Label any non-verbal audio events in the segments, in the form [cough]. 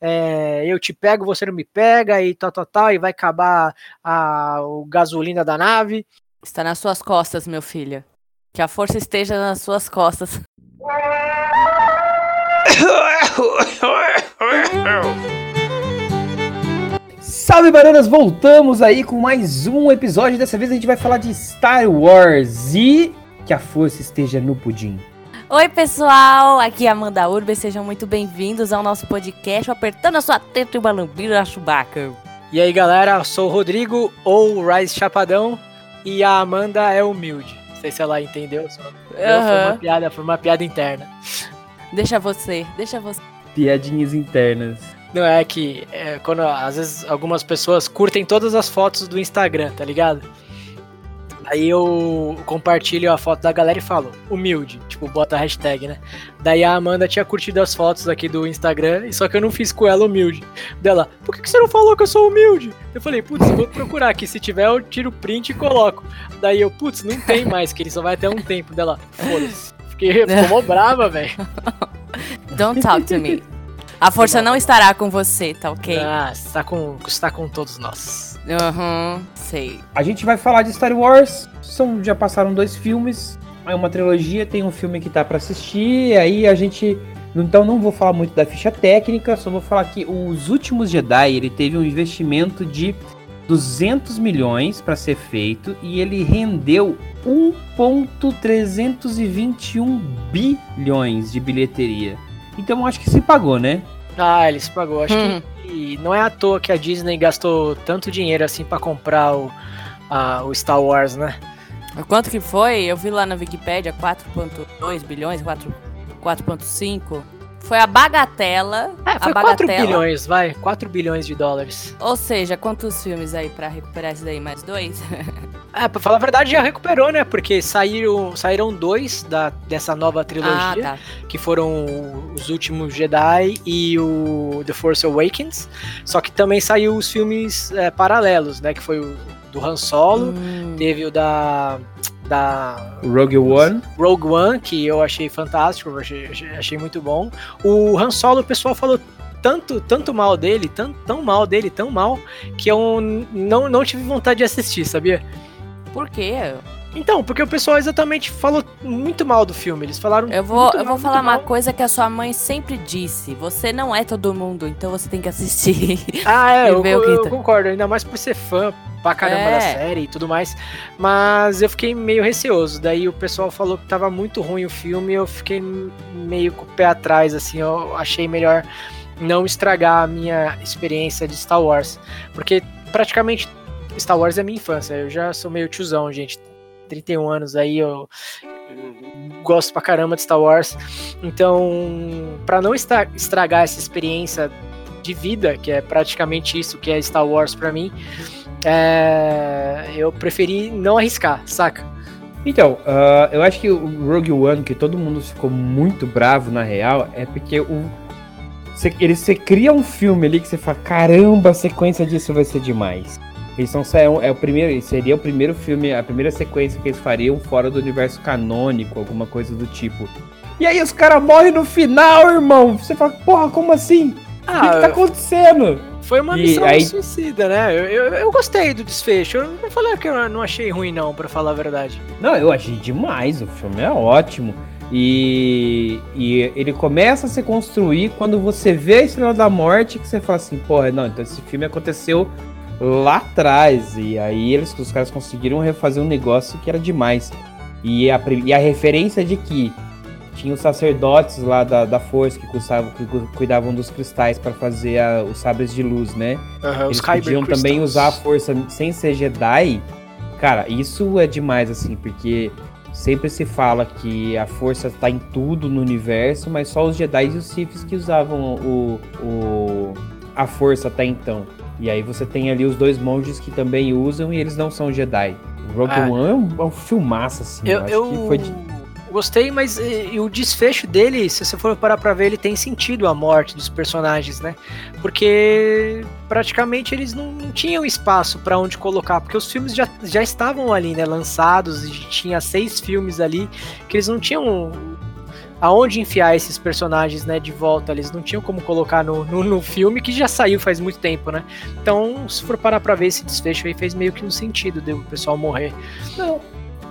é, eu te pego, você não me pega, e tal, tal, tal, e vai acabar a, o gasolina da nave. Está nas suas costas, meu filho. Que a força esteja nas suas costas. Salve bananas, voltamos aí com mais um episódio. Dessa vez a gente vai falar de Star Wars e que a força esteja no pudim. Oi, pessoal! Aqui é Amanda Urbe, sejam muito bem-vindos ao nosso podcast Apertando a Sua Teta e uma Lambira Chewbacca. E aí, galera, eu sou o Rodrigo, ou o Rise Chapadão, e a Amanda é humilde. Não sei se ela entendeu, só... foi, uma piada, foi uma piada interna. Deixa você, deixa você. Piadinhas internas. Não, é que é, quando às vezes algumas pessoas curtem todas as fotos do Instagram, tá ligado? Aí eu compartilho a foto da galera e falo, humilde, tipo, bota a hashtag, né? Daí a Amanda tinha curtido as fotos aqui do Instagram, só que eu não fiz com ela humilde. Dela, por que, que você não falou que eu sou humilde? Eu falei, putz, vou procurar aqui, se tiver eu tiro print e coloco. Daí eu, putz, não tem mais, que ele só vai até um tempo. Dela, foda-se. Fiquei, ficou [laughs] brava, velho. Don't talk to me. A força não estará com você, tá ok? Ah, está com, está com todos nós. Aham, uhum, sei. A gente vai falar de Star Wars. São, já passaram dois filmes. É uma trilogia, tem um filme que tá para assistir. Aí a gente. Então não vou falar muito da ficha técnica, só vou falar que os últimos Jedi ele teve um investimento de 200 milhões para ser feito e ele rendeu 1.321 bilhões de bilheteria. Então acho que se pagou, né? Ah, ele se pagou. Acho hum. que não é à toa que a Disney gastou tanto dinheiro assim para comprar o, a, o Star Wars, né? Quanto que foi? Eu vi lá na Wikipedia 4.2 bilhões, 4.5. Foi a bagatela. É, foi a bagatela. 4 bilhões, vai. 4 bilhões de dólares. Ou seja, quantos filmes aí para recuperar isso daí? Mais dois? [laughs] é, pra falar a verdade, já recuperou, né? Porque saíram, saíram dois da, dessa nova trilogia, ah, tá. que foram os últimos Jedi e o The Force Awakens. Só que também saiu os filmes é, paralelos, né? Que foi o do Han Solo, hum. teve o da da Rogue One. Rogue One, que eu achei fantástico, achei, achei muito bom. O Han Solo, o pessoal falou tanto, tanto mal dele, tão, tão mal dele, tão mal, que eu não, não tive vontade de assistir, sabia? Por quê? Então, porque o pessoal exatamente falou muito mal do filme. Eles falaram. Eu vou, eu vou falar uma coisa que a sua mãe sempre disse: você não é todo mundo, então você tem que assistir. [laughs] Ah, é, eu, eu, eu concordo, ainda mais por ser fã pra caramba é. da série e tudo mais. Mas eu fiquei meio receoso. Daí o pessoal falou que tava muito ruim o filme e eu fiquei meio com o pé atrás, assim. Eu achei melhor não estragar a minha experiência de Star Wars. Porque praticamente Star Wars é minha infância. Eu já sou meio tiozão, gente 31 anos aí, eu gosto pra caramba de Star Wars. Então, para não estragar essa experiência de vida, que é praticamente isso que é Star Wars para mim, é, eu preferi não arriscar, saca? Então, uh, eu acho que o Rogue One, que todo mundo ficou muito bravo na real, é porque o você, ele, você cria um filme ali que você fala, caramba, a sequência disso vai ser demais. Eles são é o primeiro, seria o primeiro filme, a primeira sequência que eles fariam fora do universo canônico, alguma coisa do tipo. E aí os caras morrem no final, irmão. Você fala, porra, como assim? Ah, o que, que tá acontecendo? Foi uma missão aí... suicida, né? Eu, eu, eu, gostei do desfecho. Eu não falei que eu não achei ruim, não, para falar a verdade. Não, eu achei demais. O filme é ótimo. E, e ele começa a se construir quando você vê a Estrela da Morte, que você fala assim, porra, não, então esse filme aconteceu lá atrás. E aí eles, os caras conseguiram refazer um negócio que era demais. E a, e a referência de que tinha os sacerdotes lá da, da força que, custavam, que cuidavam dos cristais para fazer a, os sabres de luz, né? Uhum, Eles podiam também usar a força sem ser Jedi. Cara, isso é demais, assim, porque sempre se fala que a força está em tudo no universo, mas só os Jedi e os Siths que usavam o, o, a força até então. E aí você tem ali os dois monges que também usam e eles não são Jedi. Rogue ah, One é um, é um filmaço, assim. Eu, eu, foi gostei, mas e, e, o desfecho dele, se você for parar pra ver, ele tem sentido a morte dos personagens, né? Porque praticamente eles não, não tinham espaço para onde colocar, porque os filmes já, já estavam ali, né? Lançados, e tinha seis filmes ali, que eles não tinham aonde enfiar esses personagens, né, de volta. Eles não tinham como colocar no, no, no, filme que já saiu faz muito tempo, né? Então, se for parar pra ver esse desfecho aí, fez meio que um sentido de o pessoal morrer. Não.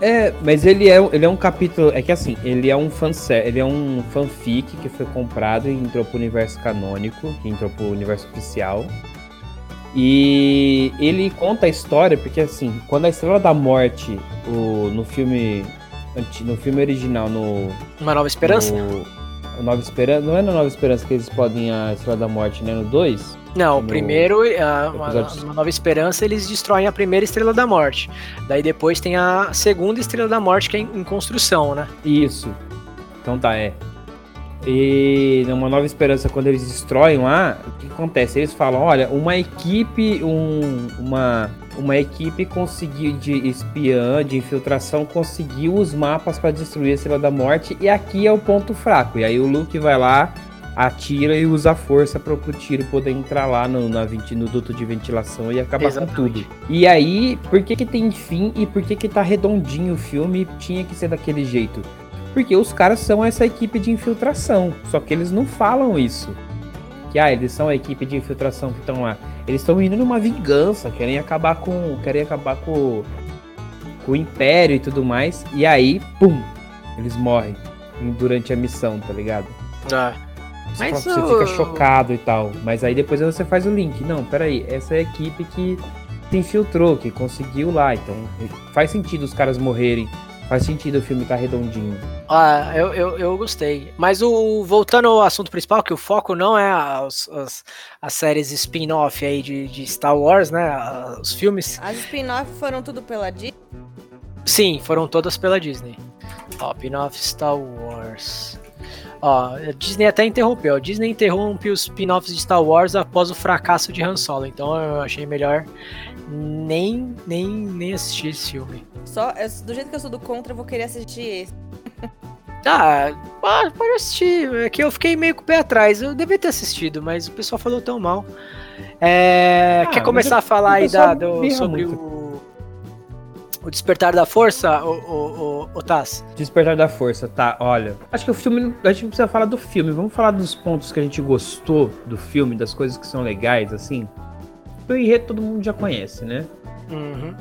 É, mas ele é, ele é um capítulo. É que assim, ele é um fan ele é um fanfic que foi comprado e entrou pro universo canônico, que entrou pro universo oficial. E ele conta a história, porque assim, quando a Estrela da Morte, o, no filme no filme original, no. Uma Nova Esperança? No, Nova Esperança. Não é na Nova Esperança que eles podem a Estrela da Morte, né? No 2? Não, no, primeiro, a, uma, uma, Nova Esperança, eles destroem a primeira Estrela da Morte. Daí depois tem a segunda Estrela da Morte, que é em, em construção, né? Isso. Então tá, é. E numa Nova Esperança, quando eles destroem lá, o que acontece? Eles falam: olha, uma equipe, um, uma, uma equipe conseguiu de espiã, de infiltração, conseguiu os mapas para destruir a Estrela da Morte, e aqui é o ponto fraco. E aí o Luke vai lá, atira e usa a força para o tiro poder entrar lá no, na, no duto de ventilação e acabar Exatamente. com tudo. E aí, por que que tem fim e por que que tá redondinho o filme tinha que ser daquele jeito? Porque os caras são essa equipe de infiltração. Só que eles não falam isso. Que ah, eles são a equipe de infiltração que estão lá. Eles estão indo numa vingança, querem acabar com. Querem acabar com, com o Império e tudo mais. E aí, pum! Eles morrem durante a missão, tá ligado? Ah. Mas você o... fica chocado e tal. Mas aí depois você faz o link. Não, peraí, essa é a equipe que se infiltrou, que conseguiu lá. Então faz sentido os caras morrerem Faz sentido o filme estar tá redondinho. Ah, eu, eu, eu, gostei. Mas o voltando ao assunto principal, que o foco não é as, as, as séries spin-off aí de, de Star Wars, né? Os filmes. As spin-off foram tudo pela Disney? Sim, foram todas pela Disney. Ó, spin-off Star Wars. Ó, a Disney até interrompeu. A Disney interrompe os spin-offs de Star Wars após o fracasso de Han Solo. Então eu achei melhor nem, nem, nem assistir esse filme. Só, do jeito que eu sou do contra, eu vou querer assistir esse. Ah, pode assistir. É que eu fiquei meio com o pé atrás. Eu devia ter assistido, mas o pessoal falou tão mal. É, ah, quer começar eu, a falar aí da, do, sobre o, o Despertar da Força, o, o, o, o Taz? Despertar da Força, tá. Olha, acho que o filme. A gente precisa falar do filme. Vamos falar dos pontos que a gente gostou do filme, das coisas que são legais, assim. O enredo todo mundo já conhece, né? Uhum.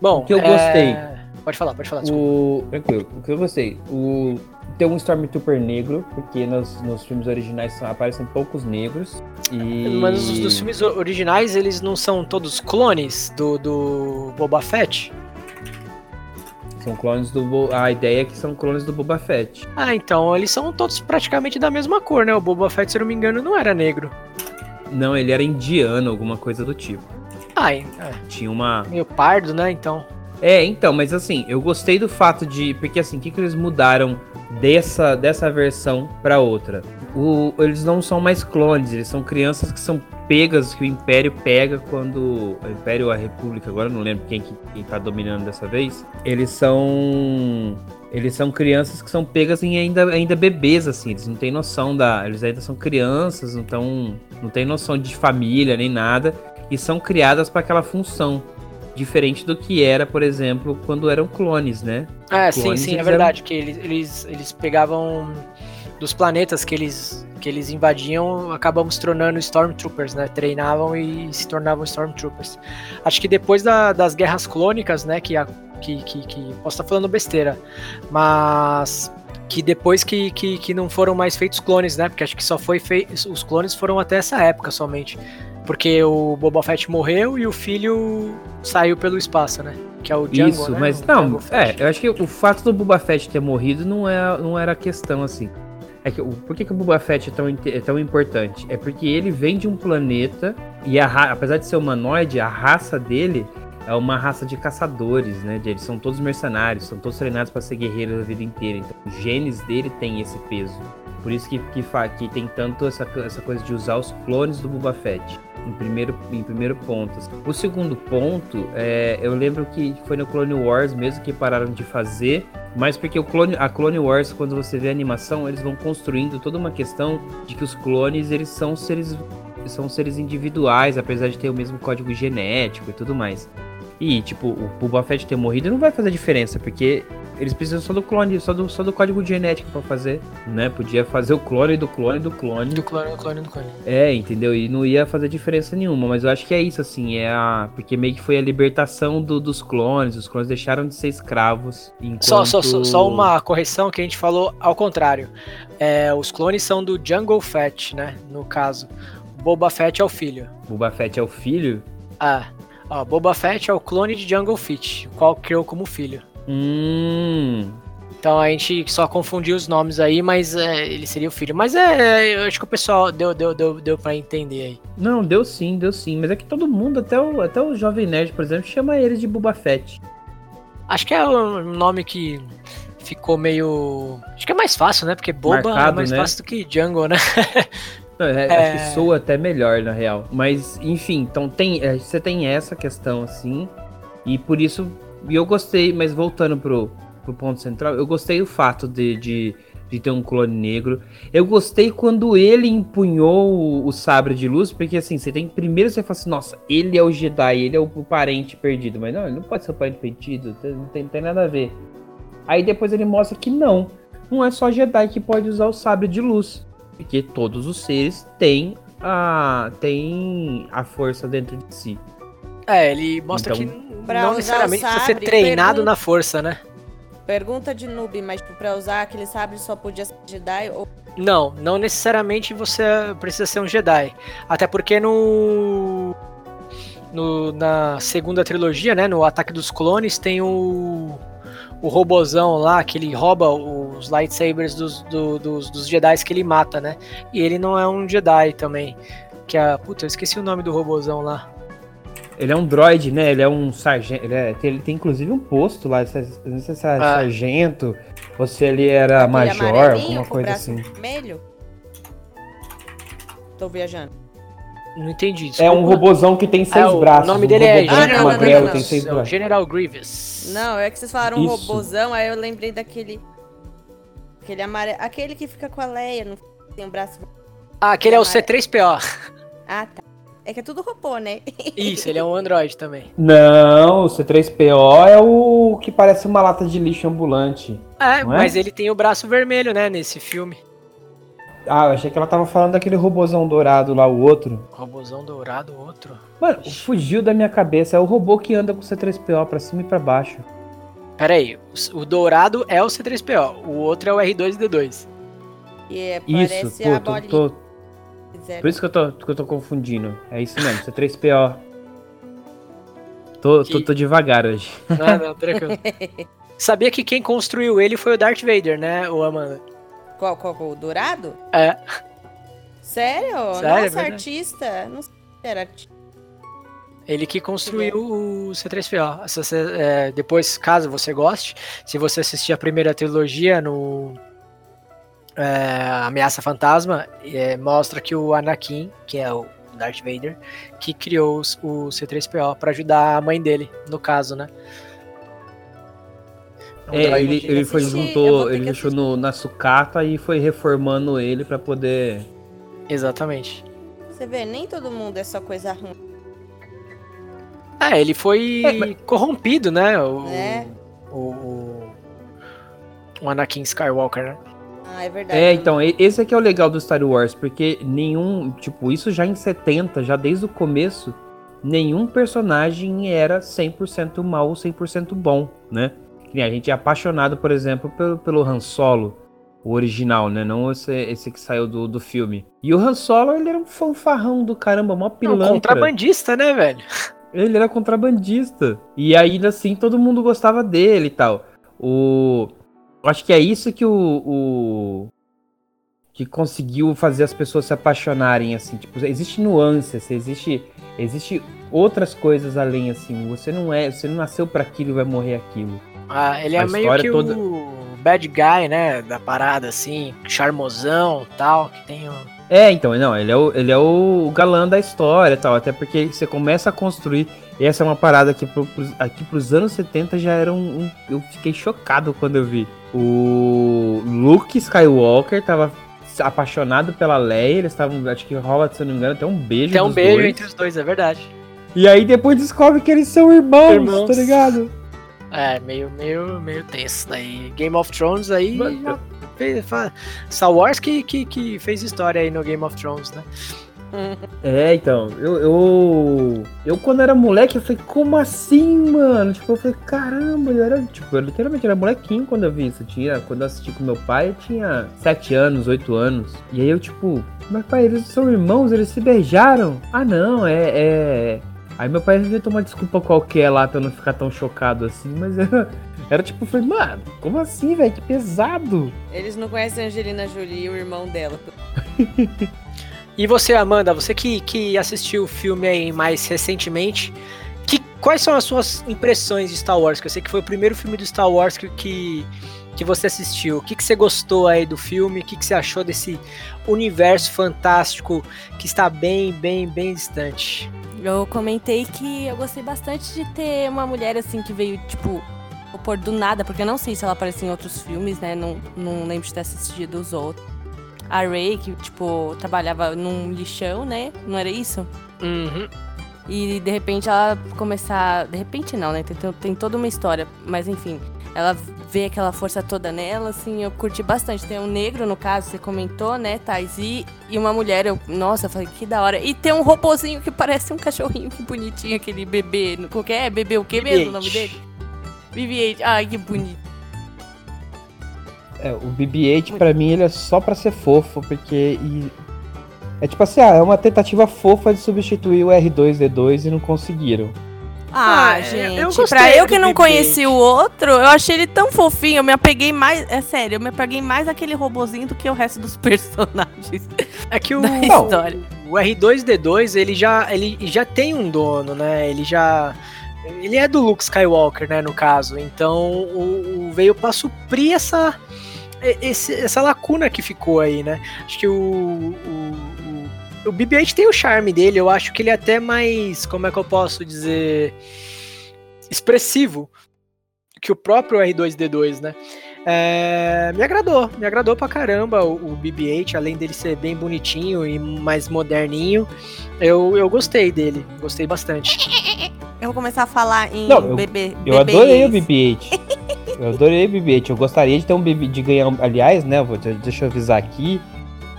Bom, o que eu é... gostei. Pode falar, pode falar. O... Tranquilo. O que eu gostei. O... Tem um Stormtrooper negro, porque nos, nos filmes originais aparecem poucos negros. E... Mas os, dos filmes originais, eles não são todos clones do, do Boba Fett? São clones do. A ideia é que são clones do Boba Fett. Ah, então eles são todos praticamente da mesma cor, né? O Boba Fett, se eu não me engano, não era negro. Não, ele era indiano, alguma coisa do tipo. Ah, é. Tinha uma. Meio pardo, né? Então. É, então, mas assim, eu gostei do fato de. Porque assim, o que, que eles mudaram dessa, dessa versão para outra? O, eles não são mais clones, eles são crianças que são pegas, que o Império pega quando. O Império ou a República, agora eu não lembro quem, quem tá dominando dessa vez. Eles são eles são crianças que são pegas em ainda, ainda bebês, assim, eles não têm noção da. Eles ainda são crianças, não, tão, não têm noção de família nem nada, e são criadas para aquela função. Diferente do que era, por exemplo, quando eram clones, né? Ah, clones, sim, sim, é verdade, eram... que eles, eles, eles pegavam dos planetas que eles, que eles invadiam, acabamos tornando Stormtroopers, né? Treinavam e se tornavam Stormtroopers. Acho que depois da, das guerras clônicas, né, que a que, que, que posso estar falando besteira, mas que depois que, que, que não foram mais feitos clones, né? Porque acho que só foi feito. Os clones foram até essa época somente. Porque o Boba Fett morreu e o filho saiu pelo espaço, né? Que é o Django, Isso, né? mas o não, é, eu acho que o fato do Boba Fett ter morrido não, é, não era questão, assim. É que, por que, que o Boba Fett é tão, é tão importante? É porque ele vem de um planeta e a, apesar de ser humanoide, a raça dele é uma raça de caçadores, né? Eles são todos mercenários, são todos treinados para ser guerreiros a vida inteira. Então, os genes dele têm esse peso. Por isso que, que, que tem tanto essa, essa coisa de usar os clones do Boba Fett. Em primeiro, em primeiro ponto. O segundo ponto, é, eu lembro que foi no Clone Wars mesmo que pararam de fazer, mas porque o clone, a Clone Wars, quando você vê a animação, eles vão construindo toda uma questão de que os clones eles são seres são seres individuais, apesar de ter o mesmo código genético e tudo mais. E, tipo, o Boba Fett ter morrido não vai fazer diferença, porque eles precisam só do clone, só do, só do código genético para fazer, né? Podia fazer o clone do clone do clone. Do clone, do clone, do clone. É, entendeu? E não ia fazer diferença nenhuma, mas eu acho que é isso, assim, é a. Porque meio que foi a libertação do, dos clones, os clones deixaram de ser escravos. Enquanto... Só, só, só, só uma correção que a gente falou ao contrário. É, os clones são do Jungle Fett, né? No caso. Boba Fett é o filho. Boba Fett é o filho? Ah. Ó, Boba Fett é o clone de Jungle Fett, qual criou como filho. Hum. Então a gente só confundiu os nomes aí, mas é, ele seria o filho. Mas é, eu acho que o pessoal deu, deu, deu, deu pra entender aí. Não, deu sim, deu sim. Mas é que todo mundo, até o, até o Jovem Nerd, por exemplo, chama ele de Boba Fett. Acho que é um nome que ficou meio. Acho que é mais fácil, né? Porque Boba é Marcado, é mais né? fácil do que Jungle, né? [laughs] É, é... Acho que soa até melhor, na real. Mas, enfim, então tem, é, você tem essa questão, assim. E por isso, eu gostei, mas voltando pro, pro ponto central, eu gostei do fato de, de, de ter um clone negro. Eu gostei quando ele empunhou o, o, sabre de luz, porque assim, você tem. Primeiro você fala assim, nossa, ele é o Jedi, ele é o, o parente perdido. Mas não, ele não pode ser o parente perdido, não tem, não tem nada a ver. Aí depois ele mostra que não. Não é só Jedi que pode usar o sabre de luz. Porque todos os seres têm a, têm a força dentro de si. É, ele mostra então, que não necessariamente sabre, precisa ser treinado pergunta, na força, né? Pergunta de noob, mas tipo, pra usar aquele sabre só podia ser Jedi ou... Não, não necessariamente você precisa ser um Jedi. Até porque no... no na segunda trilogia, né, no Ataque dos Clones, tem o o robozão lá, que ele rouba os lightsabers dos, do, dos, dos Jedi que ele mata, né? E ele não é um Jedi também. Que é. Puta, eu esqueci o nome do robozão lá. Ele é um droid, né? Ele é um sargento. Ele, é, ele tem inclusive um posto lá. Não sei se é ah. sargento ou se ele era Aquele major, alguma coisa assim. Vermelho? Tô viajando. Não entendi. Desculpa. É um robozão que tem seis ah, braços. O nome dele é General, ah, não, não, tem seis braços. General Grievous. Não, é que vocês falaram um robozão, aí eu lembrei daquele. Aquele amarelo. Aquele que fica com a Leia, não tem um braço. Ah, aquele é o C3PO. Ah, tá. É que é tudo robô, né? [laughs] Isso, ele é um Android também. Não, o C3PO é o que parece uma lata de lixo ambulante. É, é? mas ele tem o braço vermelho, né, nesse filme. Ah, eu achei que ela tava falando daquele robozão dourado lá, o outro. Robozão dourado, outro? Mano, fugiu da minha cabeça. É o robô que anda com o C3PO pra cima e pra baixo. Pera aí, o dourado é o C3PO, o outro é o R2D2. Yeah, isso, pô, tô, tô, Por isso que eu, tô, que eu tô confundindo. É isso mesmo, C3PO. Tô, que... tô, tô devagar hoje. Não, não, tranquilo. [laughs] Sabia que quem construiu ele foi o Darth Vader, né, o Amanda? Qual, qual, qual? O dourado? É. Sério? Sério Nossa, é artista. Não sei se era artista. Ele que construiu o C3PO. Se você, é, depois, caso você goste, se você assistir a primeira trilogia no é, Ameaça Fantasma, é, mostra que o Anakin, que é o Darth Vader, que criou o C3PO para ajudar a mãe dele, no caso, né? É, ele, ele foi juntou, ele deixou no, na sucata e foi reformando ele para poder. Exatamente. Você vê, nem todo mundo é só coisa ruim. É, ele foi é, mas... corrompido, né? O, é. O, o, o Anakin Skywalker, né? Ah, é verdade. É, então, esse aqui é o legal do Star Wars, porque nenhum, tipo, isso já em 70, já desde o começo, nenhum personagem era 100% mal ou 100% bom, né? A gente é apaixonado, por exemplo, pelo, pelo Han Solo, o original, né? Não esse, esse que saiu do, do filme. E o Han Solo, ele era um fanfarrão do caramba, mó pilantra. Um contrabandista, né, velho? Ele era contrabandista. E ainda assim, todo mundo gostava dele e tal. O... Acho que é isso que o, o... Que conseguiu fazer as pessoas se apaixonarem, assim. Tipo, existe nuances, existe... Existe outras coisas além, assim. Você não é... Você não nasceu para aquilo e vai morrer aquilo. Ah, ele é meio que toda... o bad guy, né? Da parada, assim, charmosão tal, que tem o. É, então, não, ele é o, ele é o galã da história tal, até porque você começa a construir. E essa é uma parada que pro, pro, aqui pros anos 70 já era um, um, Eu fiquei chocado quando eu vi. O Luke Skywalker tava apaixonado pela Leia, eles estavam. Acho que rola, se eu não me engano, até um beijo. Tem um beijo dois. entre os dois, é verdade. E aí depois descobre que eles são irmãos, irmãos. tá ligado? É, meio, meio, meio tenso daí. Game of Thrones aí. Star Wars que, que, que fez história aí no Game of Thrones, né? É, então, eu, eu. Eu, quando era moleque, eu falei, como assim, mano? Tipo, eu falei, caramba, eu era. Tipo, eu literalmente era molequinho quando eu vi isso. Eu tinha, quando eu assisti com meu pai, eu tinha 7 anos, 8 anos. E aí eu, tipo, mas pai, eles são irmãos, eles se beijaram. Ah, não, é. é... Aí meu pai inventou uma desculpa qualquer lá pra eu não ficar tão chocado assim, mas era. [laughs] Era tipo, eu falei, mano, como assim, velho? Que pesado. Eles não conhecem a Angelina Jolie e o irmão dela. E você, Amanda, você que, que assistiu o filme aí mais recentemente, que, quais são as suas impressões de Star Wars? Que eu sei que foi o primeiro filme do Star Wars que, que, que você assistiu. O que, que você gostou aí do filme? O que, que você achou desse universo fantástico que está bem, bem, bem distante? Eu comentei que eu gostei bastante de ter uma mulher assim que veio, tipo, opor do nada, porque eu não sei se ela apareceu em outros filmes, né? Não, não lembro de ter assistido os outros a Ray, que, tipo, trabalhava num lixão, né? Não era isso? Uhum. E de repente ela começar. De repente não, né? Tem, tem toda uma história. Mas enfim, ela vê aquela força toda nela, assim, eu curti bastante. Tem um negro, no caso, você comentou, né, Thais? E, e uma mulher, eu, nossa, eu falei, que da hora. E tem um robozinho que parece um cachorrinho, que bonitinho, aquele bebê. Qualquer é? Bebê o que mesmo o nome dele? BB-8. Ai, que bonito. É, o BB-8 pra mim ele é só pra ser fofo, porque. E... É tipo assim, ah, é uma tentativa fofa de substituir o R2D2 e não conseguiram. Ah, ah gente, eu pra eu que não conheci o outro, eu achei ele tão fofinho, eu me apeguei mais, é sério, eu me apeguei mais aquele robozinho do que o resto dos [laughs] personagens. É que o, não, o R2D2, ele já, ele já tem um dono, né? Ele já ele é do Luke Skywalker, né, no caso. Então, o, o veio para suprir essa esse, essa lacuna que ficou aí, né? Acho que o, o, o, o BB-8 tem o charme dele, eu acho que ele é até mais, como é que eu posso dizer, expressivo que o próprio R2D2, né? É, me agradou, me agradou pra caramba o, o BB-8, além dele ser bem bonitinho e mais moderninho, eu, eu gostei dele, gostei bastante. Eu vou começar a falar em Não, bebê. Eu, eu adorei o BB-8. Eu adorei BB-8. Eu gostaria de ter um BB de ganhar. Aliás, né? Vou, deixa eu avisar aqui.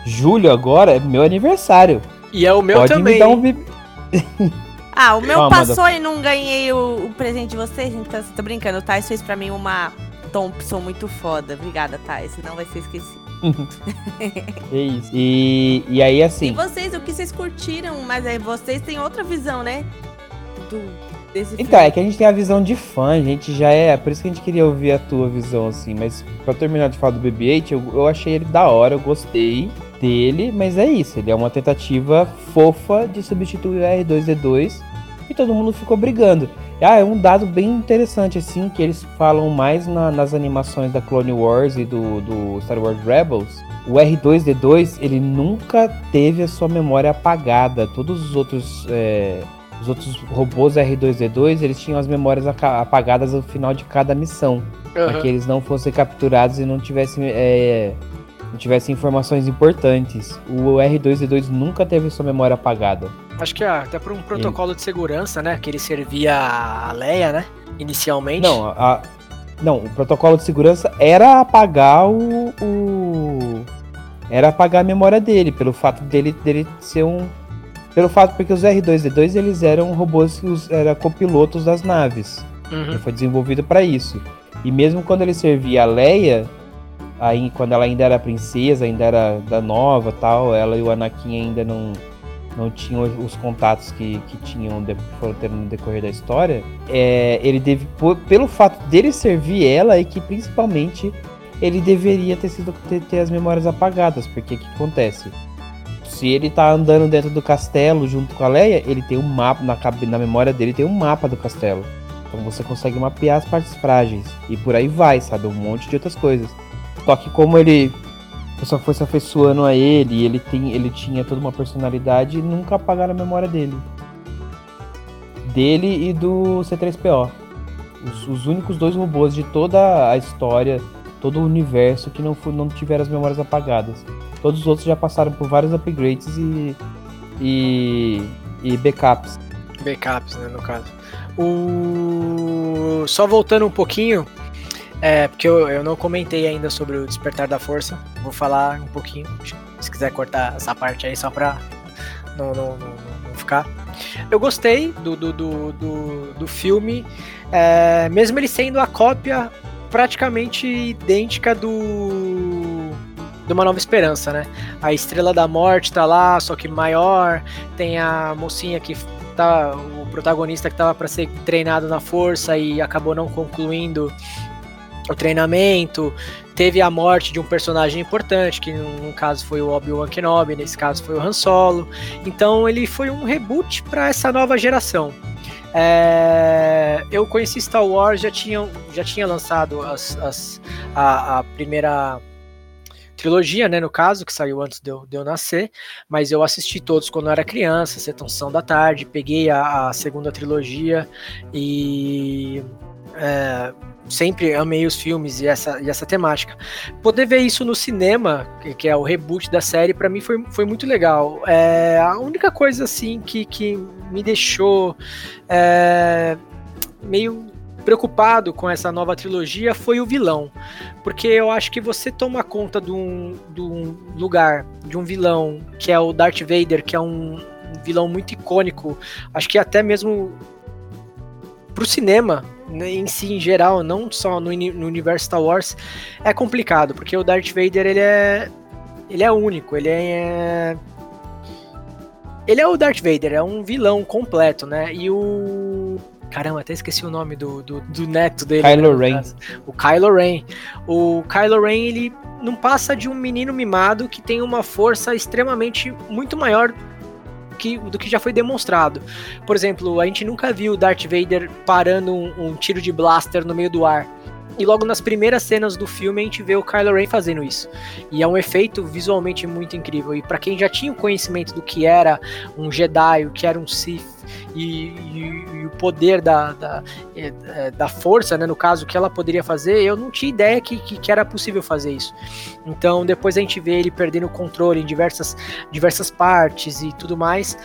Julho agora é meu aniversário. E é o meu Pode também. Me dar um. [laughs] Ah, o meu passou e não ganhei o, o, presente de vocês, então você tá brincando. O Thais fez pra mim uma Thompson muito foda. Obrigada, Thais. Não vai ser esquecido. [laughs] é isso. E, e aí, assim. E vocês, o que vocês curtiram, mas aí vocês têm outra visão, né? Do, desse então, filme. é que a gente tem a visão de fã, a gente já é. Por isso que a gente queria ouvir a tua visão, assim. Mas pra terminar de falar do BB-8, eu, eu achei ele da hora, eu gostei dele, mas é isso. Ele é uma tentativa fofa de substituir o R2D2 e todo mundo ficou brigando. Ah, é um dado bem interessante, assim, que eles falam mais na, nas animações da Clone Wars e do, do Star Wars Rebels. O R2D2, ele nunca teve a sua memória apagada. Todos os outros é, os outros robôs R2D2, eles tinham as memórias apagadas no final de cada missão. Uhum. Para que eles não fossem capturados e não tivessem, é, não tivessem informações importantes. O R2D2 nunca teve sua memória apagada. Acho que até por um protocolo de segurança, né? Que ele servia a Leia, né? Inicialmente. Não, a, não, o protocolo de segurança era apagar o, o, era apagar a memória dele, pelo fato dele, dele ser um pelo fato porque os R2D2 eles eram robôs que os, eram copilotos das naves. Uhum. Ele foi desenvolvido para isso. E mesmo quando ele servia a Leia, aí quando ela ainda era princesa, ainda era da nova, tal, ela e o Anakin ainda não não tinham os contatos que, que tinham de, foram tendo no decorrer da história, é, ele deve, por, pelo fato dele servir ela, e que principalmente ele deveria ter sido ter, ter as memórias apagadas, porque o que acontece? se ele tá andando dentro do castelo junto com a Leia, ele tem um mapa, na, na memória dele tem um mapa do castelo. Então você consegue mapear as partes frágeis. E por aí vai, sabe? Um monte de outras coisas. Só que como ele. Pessoa foi se afeiçoando a ele, ele, tem, ele tinha toda uma personalidade e nunca apagaram a memória dele. Dele e do C3PO. Os, os únicos dois robôs de toda a história, todo o universo que não, não tiveram as memórias apagadas. Todos os outros já passaram por vários upgrades e, e, e backups. Backups, né, no caso. O... Só voltando um pouquinho, é, porque eu, eu não comentei ainda sobre o Despertar da Força. Vou falar um pouquinho, se quiser cortar essa parte aí, só pra não, não, não, não ficar. Eu gostei do, do, do, do, do filme, é, mesmo ele sendo a cópia praticamente idêntica do de uma nova esperança, né? A Estrela da Morte tá lá, só que maior. Tem a mocinha que tá o protagonista que tava para ser treinado na força e acabou não concluindo o treinamento. Teve a morte de um personagem importante, que no caso foi o Obi-Wan Kenobi, nesse caso foi o Han Solo. Então ele foi um reboot para essa nova geração. É, eu conheci Star Wars, já tinha, já tinha lançado as, as, a, a, primeira trilogia, né, no caso, que saiu antes de eu, de eu, nascer, mas eu assisti todos quando eu era criança, Setonção da Tarde, peguei a, a segunda trilogia e é, sempre amei os filmes e essa, e essa temática. Poder ver isso no cinema, que, que é o reboot da série, para mim foi, foi muito legal. É, a única coisa assim que, que me deixou é, meio preocupado com essa nova trilogia foi o vilão. Porque eu acho que você toma conta de um, de um lugar, de um vilão, que é o Darth Vader, que é um vilão muito icônico. Acho que até mesmo pro cinema em si, em geral, não só no, no universo Star Wars, é complicado, porque o Darth Vader ele é ele é único, ele é ele é o Darth Vader, é um vilão completo, né? E o Caramba, até esqueci o nome do, do, do neto dele. Kylo né, Ren. O Kylo Ren. O Kylo Ren, ele não passa de um menino mimado que tem uma força extremamente muito maior que, do que já foi demonstrado. Por exemplo, a gente nunca viu Darth Vader parando um, um tiro de blaster no meio do ar. E logo nas primeiras cenas do filme a gente vê o Kylo Ren fazendo isso. E é um efeito visualmente muito incrível. E para quem já tinha o conhecimento do que era um Jedi, o que era um Sith e, e, e o poder da, da, é, é, da força, né, no caso, que ela poderia fazer, eu não tinha ideia que, que, que, era possível fazer isso. Então depois a gente vê ele perdendo o controle em diversas, diversas partes e tudo mais.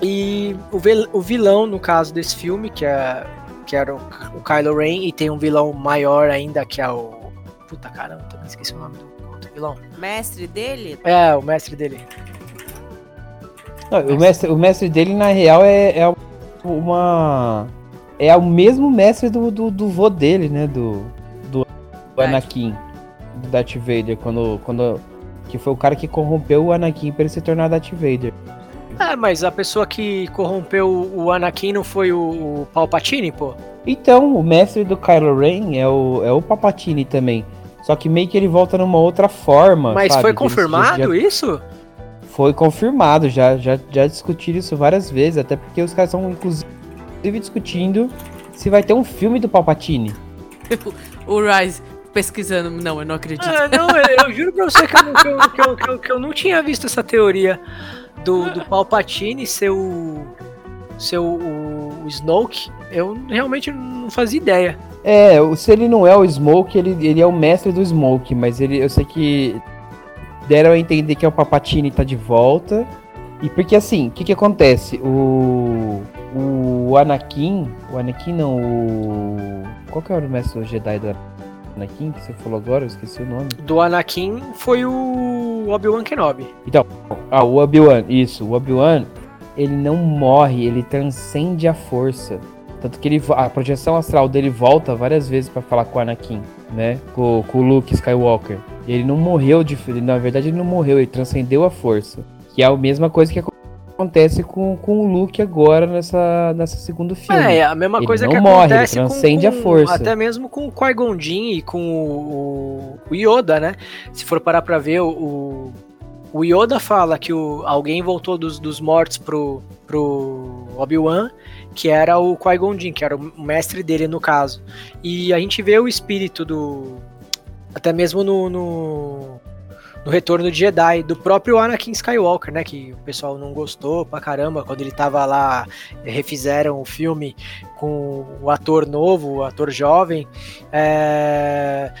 E o, vilão, no caso desse filme, que é que era o, o Kylo Ren, e tem um vilão maior ainda, que é o. Puta caramba, também esqueci o nome do outro vilão. Mestre dele? É, o mestre dele. Não, o, mestre, o mestre dele, na real, é, é uma. É o mesmo mestre do, do, do vô dele, né? Do, do, do Anakin, do Darth Vader, quando, quando. Que foi o cara que corrompeu o Anakin para ele se tornar Darth Vader. É, mas a pessoa que corrompeu o Anakin não foi o, Palpatine, pô? Então, o mestre do Kylo Ren é o, é o Palpatine também. Só que meio que ele volta numa outra forma. Mas sabe? foi confirmado já... isso? Foi confirmado, já, já, já discutiram isso várias vezes, até porque os caras estão, inclusive, discutindo se vai ter um filme do Palpatine. o Rise pesquisando, não, eu não acredito. Ah, não, eu, eu juro pra você que eu, que, eu, que, eu, que, eu, que eu não tinha visto essa teoria do, do Palpatine ser o. ser o, o, Snoke, eu realmente não fazia ideia. É, se ele não é o Smoke, ele, ele é o mestre do Smoke, mas ele, eu sei que deram a entender que é o Palpatine tá de volta. E porque assim, o que que acontece? O o Anakin, o Anakin não, o qual que é o mestre Jedi do Anakin que você falou agora? Eu esqueci o nome. Do Anakin foi o Obi-Wan Kenobi. Então, ah, o Obi-Wan, isso. O Obi-Wan, ele não morre, ele transcende a força. Tanto que ele, a projeção astral dele volta várias vezes para falar com o Anakin, né? Com, com o Luke Skywalker. Ele não morreu de. Na verdade, ele não morreu, ele transcendeu a força. Que é a mesma coisa que acontece com, com o Luke agora nessa, nessa segundo filme. É, a mesma ele coisa que morre, acontece ele transcende com, com, a força. Até mesmo com o Qui-Gon e com o, o, Yoda, né? Se for parar pra ver, o, o Yoda fala que o, alguém voltou dos, dos mortos pro, pro Obi-Wan, que era o Qui-Gon que era o mestre dele no caso. E a gente vê o espírito do... Até mesmo no, no no Retorno de Jedi, do próprio Anakin Skywalker, né? Que o pessoal não gostou pra caramba quando ele tava lá, refizeram o filme com o ator novo, o ator jovem. É...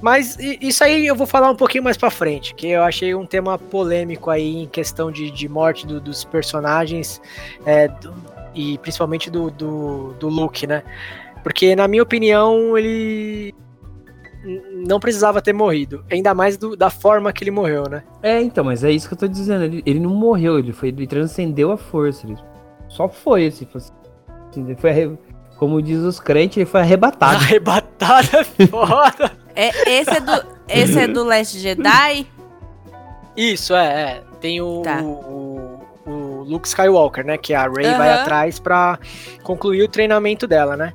Mas isso aí eu vou falar um pouquinho mais pra frente, que eu achei um tema polêmico aí em questão de, de morte do, dos personagens. É, do, e principalmente do, do, do Luke, né? Porque, na minha opinião, ele não precisava ter morrido. Ainda mais do, da forma que ele morreu, né? É, então, mas é isso que eu tô dizendo. Ele, ele não morreu, ele foi ele transcendeu a força. Ele só foi, assim. assim ele foi, como diz os crentes, ele foi arrebatado. Arrebatado é [laughs] foda. é, esse, é do, esse é do Last Jedi? Isso, é. é. Tem o, tá. o, o, Luke Skywalker, né? Que a Rey vai atrás pra concluir o treinamento dela, né?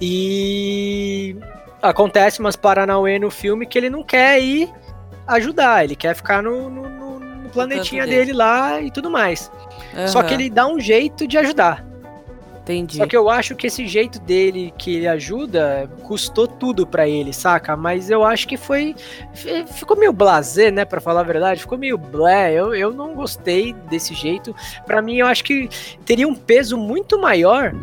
E acontece umas Paranauê no filme que ele não quer ir ajudar, ele quer ficar no, no, no planetinha dele. dele. lá e tudo mais. Uhum. Só que ele dá um jeito de ajudar. Entendi. Só que eu acho que esse jeito dele que ele ajuda custou tudo para ele, saca? Mas eu acho que foi. Ficou meio blazer, né? Pra falar a verdade. Ficou meio blé. Eu, eu não gostei desse jeito. para mim, eu acho que teria um peso muito maior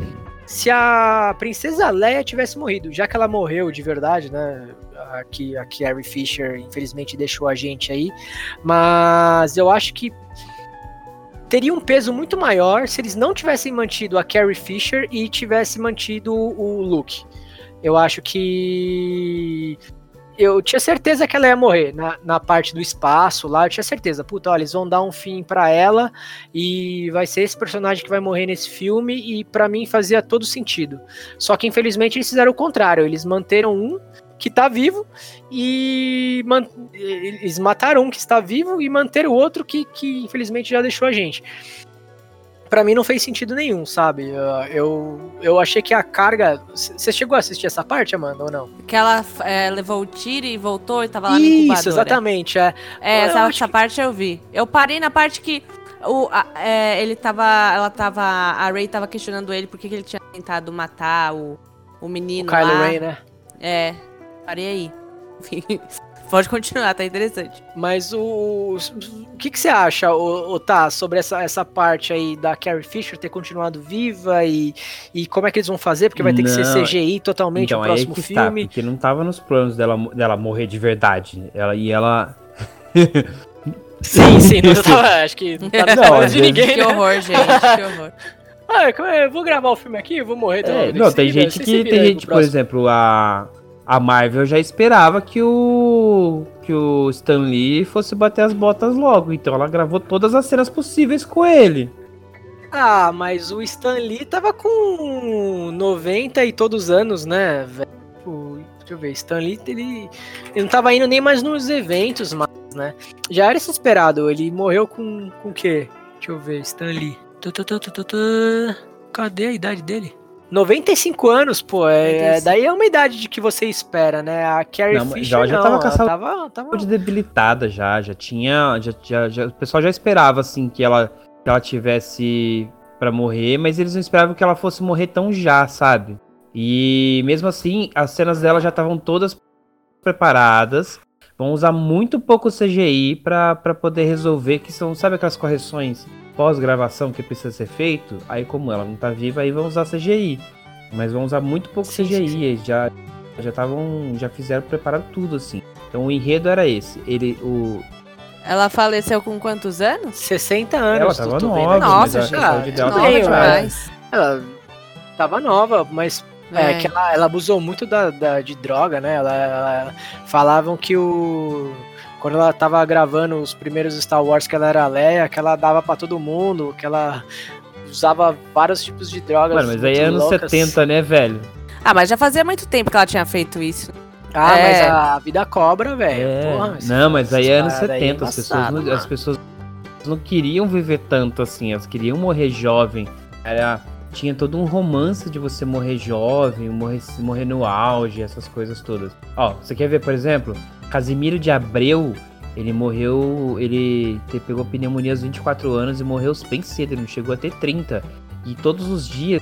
se a princesa Leia tivesse morrido, já que ela morreu de verdade, né? Aqui a Carrie Fisher infelizmente deixou a gente aí, mas eu acho que teria um peso muito maior se eles não tivessem mantido a Carrie Fisher e tivessem mantido o Luke. Eu acho que eu tinha certeza que ela ia morrer na, na parte do espaço lá. Eu tinha certeza, puta, olha, eles vão dar um fim para ela e vai ser esse personagem que vai morrer nesse filme. E para mim fazia todo sentido. Só que infelizmente eles fizeram o contrário. Eles manteram um que tá vivo e man eles mataram um que está vivo e manteram o outro que, que infelizmente já deixou a gente para mim não fez sentido nenhum, sabe? Eu, eu achei que a carga. Você chegou a assistir essa parte, Amanda, ou não? Que ela é, levou o tiro e voltou e tava lá no incubador. Isso, exatamente. É, é essa, essa que... parte eu vi. Eu parei na parte que. O, a, é, ele tava. Ela tava. A Ray tava questionando ele porque ele tinha tentado matar o, o menino. O Kylo Ray, né? É. Parei aí. [laughs] Pode continuar, tá interessante. Mas o. O que, que você acha, o, o tá, sobre essa, essa parte aí da Carrie Fisher ter continuado viva e, e como é que eles vão fazer? Porque vai ter não. que ser CGI totalmente então, o próximo aí que tá, filme. Tá, porque não tava nos planos dela, dela morrer de verdade. Ela, e ela. [laughs] sim, sim, não tava, acho que não tá [laughs] não, de ninguém. Que né? horror, gente, que horror. [laughs] Ah, eu vou gravar o filme aqui, eu vou morrer também. É, não, tem gente que. Tem gente, por exemplo, a a Marvel já esperava que o que o Stan Lee fosse bater as botas logo, então ela gravou todas as cenas possíveis com ele. Ah, mas o Stan Lee tava com 90 e todos os anos, né, velho? Deixa eu ver, Stan Lee, ele, ele não tava indo nem mais nos eventos mais, né? Já era esperado, ele morreu com, com o quê? Deixa eu ver, Stan Lee. Cadê a idade dele? 95 anos, pô, é, daí é uma idade de que você espera, né? A Carrie não, Fisher já, já não, tava com a saúde tava, tava... debilitada já, já tinha, já, já, já, o pessoal já esperava, assim, que ela, que ela tivesse para morrer, mas eles não esperavam que ela fosse morrer tão já, sabe? E mesmo assim, as cenas dela já estavam todas preparadas, vão usar muito pouco CGI para poder resolver, que são, sabe aquelas correções pós-gravação que precisa ser feito, aí como ela não tá viva, aí vão usar CGI. Mas vão usar muito pouco sim, CGI, sim, sim. já já estavam, já fizeram preparar tudo assim. Então o enredo era esse. Ele o ela faleceu com quantos anos? 60 anos. Ela tava nova, Nossa, já, a saúde dela tava demais. Ela tava nova, mas é, é que ela, ela, abusou muito da, da de droga, né? Ela, ela, falavam que o quando ela tava gravando os primeiros Star Wars que ela era Leia, que ela dava para todo mundo, que ela usava vários tipos de drogas. Mano, mas aí é anos 70, né, velho? Ah, mas já fazia muito tempo que ela tinha feito isso. Ah, é. mas a vida cobra, velho. É. não, mas aí é anos 70. As pessoas, não, as pessoas não queriam viver tanto assim, elas queriam morrer jovem. Era, tinha todo um romance de você morrer jovem, morrer, morrer no auge, essas coisas todas. Ó, você quer ver, por exemplo, Casimiro de Abreu, ele morreu, ele pegou pneumonia aos 24 anos e morreu bem cedo, ele não chegou a ter 30. E todos os dias,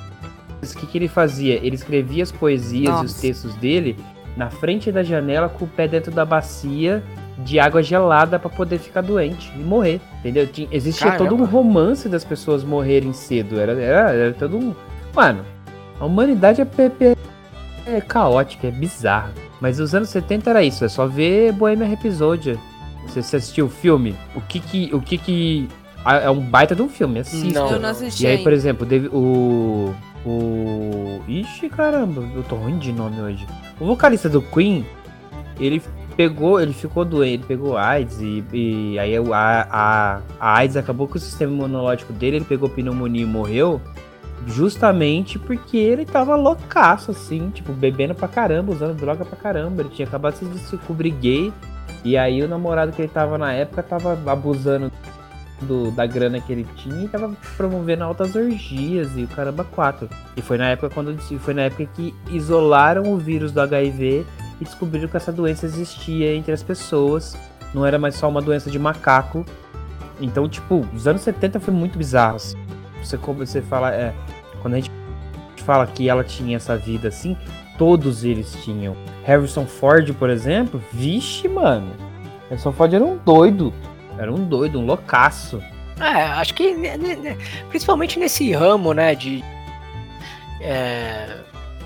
o que, que ele fazia? Ele escrevia as poesias Nossa. e os textos dele na frente da janela com o pé dentro da bacia de água gelada para poder ficar doente e morrer, entendeu? Tinha, existia Caramba. todo um romance das pessoas morrerem cedo, era, era, era todo um... Mano, a humanidade é, é, é caótica, é bizarro. Mas os anos 70 era isso, é só ver Bohemian Rhapsody. Você, você assistiu o filme? O que que, o que que é um baita de um filme, assista. Não, eu não assisti. E aí, por exemplo, o. O. Ixi, caramba, eu tô ruim de nome hoje. O vocalista do Queen, ele pegou, ele ficou doente, ele pegou AIDS e, e aí a, a, a AIDS acabou com o sistema imunológico dele, ele pegou pneumonia e morreu. Justamente porque ele tava loucaço, assim, tipo, bebendo pra caramba, usando droga pra caramba. Ele tinha acabado de se descobrir gay. E aí o namorado que ele tava na época tava abusando do, da grana que ele tinha e tava promovendo altas orgias e o caramba quatro. E foi na época quando foi na época que isolaram o vírus do HIV e descobriram que essa doença existia entre as pessoas. Não era mais só uma doença de macaco. Então, tipo, os anos 70 foi muito bizarro. Assim. Você como você fala, é, quando a gente fala que ela tinha essa vida assim, todos eles tinham. Harrison Ford, por exemplo, vixe, mano. Harrison Ford era um doido. Era um doido, um loucaço. É, acho que principalmente nesse ramo, né, de, é,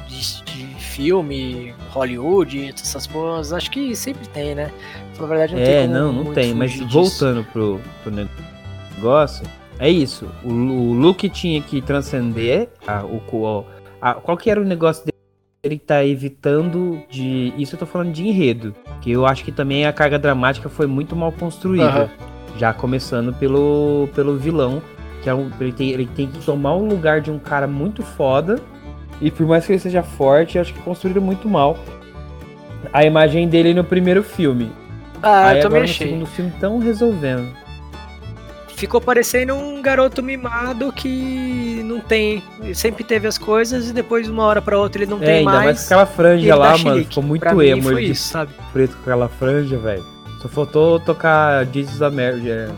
de, de, filme, Hollywood, essas coisas, acho que sempre tem, né? Na verdade, não é, tem não, não tem, mas disso. voltando pro, pro negócio, é isso. O, o Luke tinha que transcender a, o, a, qual que era o negócio dele ele tá evitando de. Isso eu tô falando de enredo. Que eu acho que também a carga dramática foi muito mal construída. Uhum. Já começando pelo, pelo vilão. Que é um, ele, tem, ele tem que tomar o lugar de um cara muito foda. E por mais que ele seja forte, acho que construíram muito mal a imagem dele no primeiro filme. Ah, Aí eu também agora achei. no segundo filme estão resolvendo ficou parecendo um garoto mimado que não tem. Sempre teve as coisas e depois, uma hora pra outra, ele não é, tem ainda mais. mais aquela franja lá, mano, ficou muito pra emo. Ele isso, sabe? preto com aquela franja, velho. Só faltou tocar Jesus, Amer é,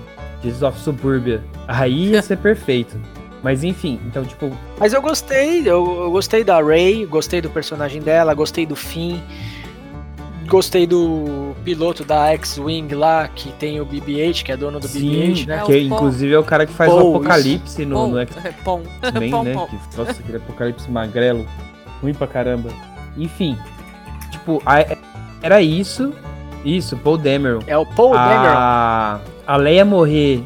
Jesus of Suburbia. Aí ia ser perfeito. Mas enfim, então tipo. Mas eu gostei, eu, eu gostei da Ray, gostei do personagem dela, gostei do fim. Gostei do piloto da X-Wing lá, que tem o BB-8, que é dono do BB-8, né? Que é, inclusive é o cara que faz Paul, o Apocalipse isso. no, no [laughs] X-Men, né? Que, nossa, aquele Apocalipse magrelo. Ruim pra caramba. Enfim, tipo, a, era isso. Isso, Paul Dameron. É o Paul a, Dameron. A Leia morrer.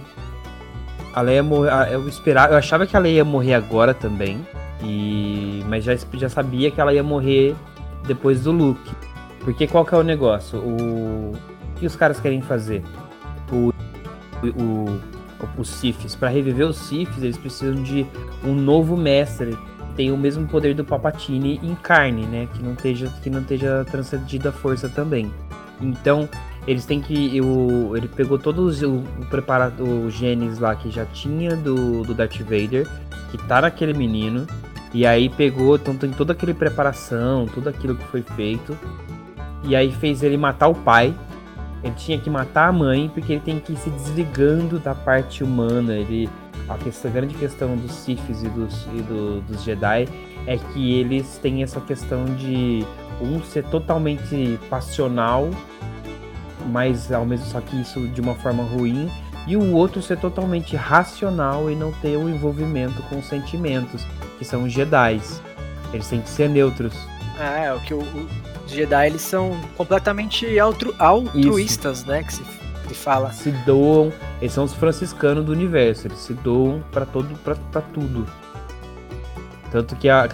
A Leia morrer. Eu esperava, eu achava que a Leia ia morrer agora também. E mas já, já sabia que ela ia morrer depois do Luke. Porque qual que é o negócio? O, o que os caras querem fazer? O, o, os Sifis. Para reviver os Sifis, eles precisam de um novo mestre que tenha o mesmo poder do Papatini em carne, né? Que não esteja, que não esteja transcendida a força também. Então, eles têm que. O, ele pegou todos o, o preparado, os genes lá que já tinha do, do Darth Vader, que tá naquele menino. E aí pegou, então tem toda aquela preparação, tudo aquilo que foi feito. E aí fez ele matar o pai. Ele tinha que matar a mãe, porque ele tem que ir se desligando da parte humana. Ele, a, questão, a grande questão dos Siths e, dos, e do, dos Jedi é que eles têm essa questão de um ser totalmente passional, mas ao mesmo só que isso de uma forma ruim, e o outro ser totalmente racional e não ter o um envolvimento com sentimentos, que são os Jedi. Eles têm que ser neutros. Ah, é, o que o, os Jedi eles são completamente altru, altruístas, Isso. né? Que se, se fala. Se doam, eles são os franciscanos do universo, eles se doam para todo, para tudo. Tanto que a,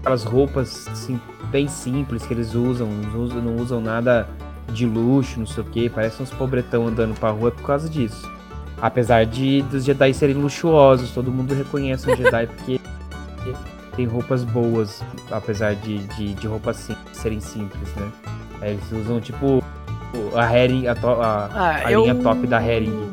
aquelas roupas assim, bem simples que eles usam, não usam, não usam nada de luxo, não sei o que, parece uns pobretão andando pra rua por causa disso. Apesar de dos Jedi serem luxuosos, todo mundo reconhece um Jedi porque tem roupas boas, apesar de, de, de roupas sim, serem simples, né? Eles usam tipo a herring, a, to, a, ah, a eu... linha top da herring.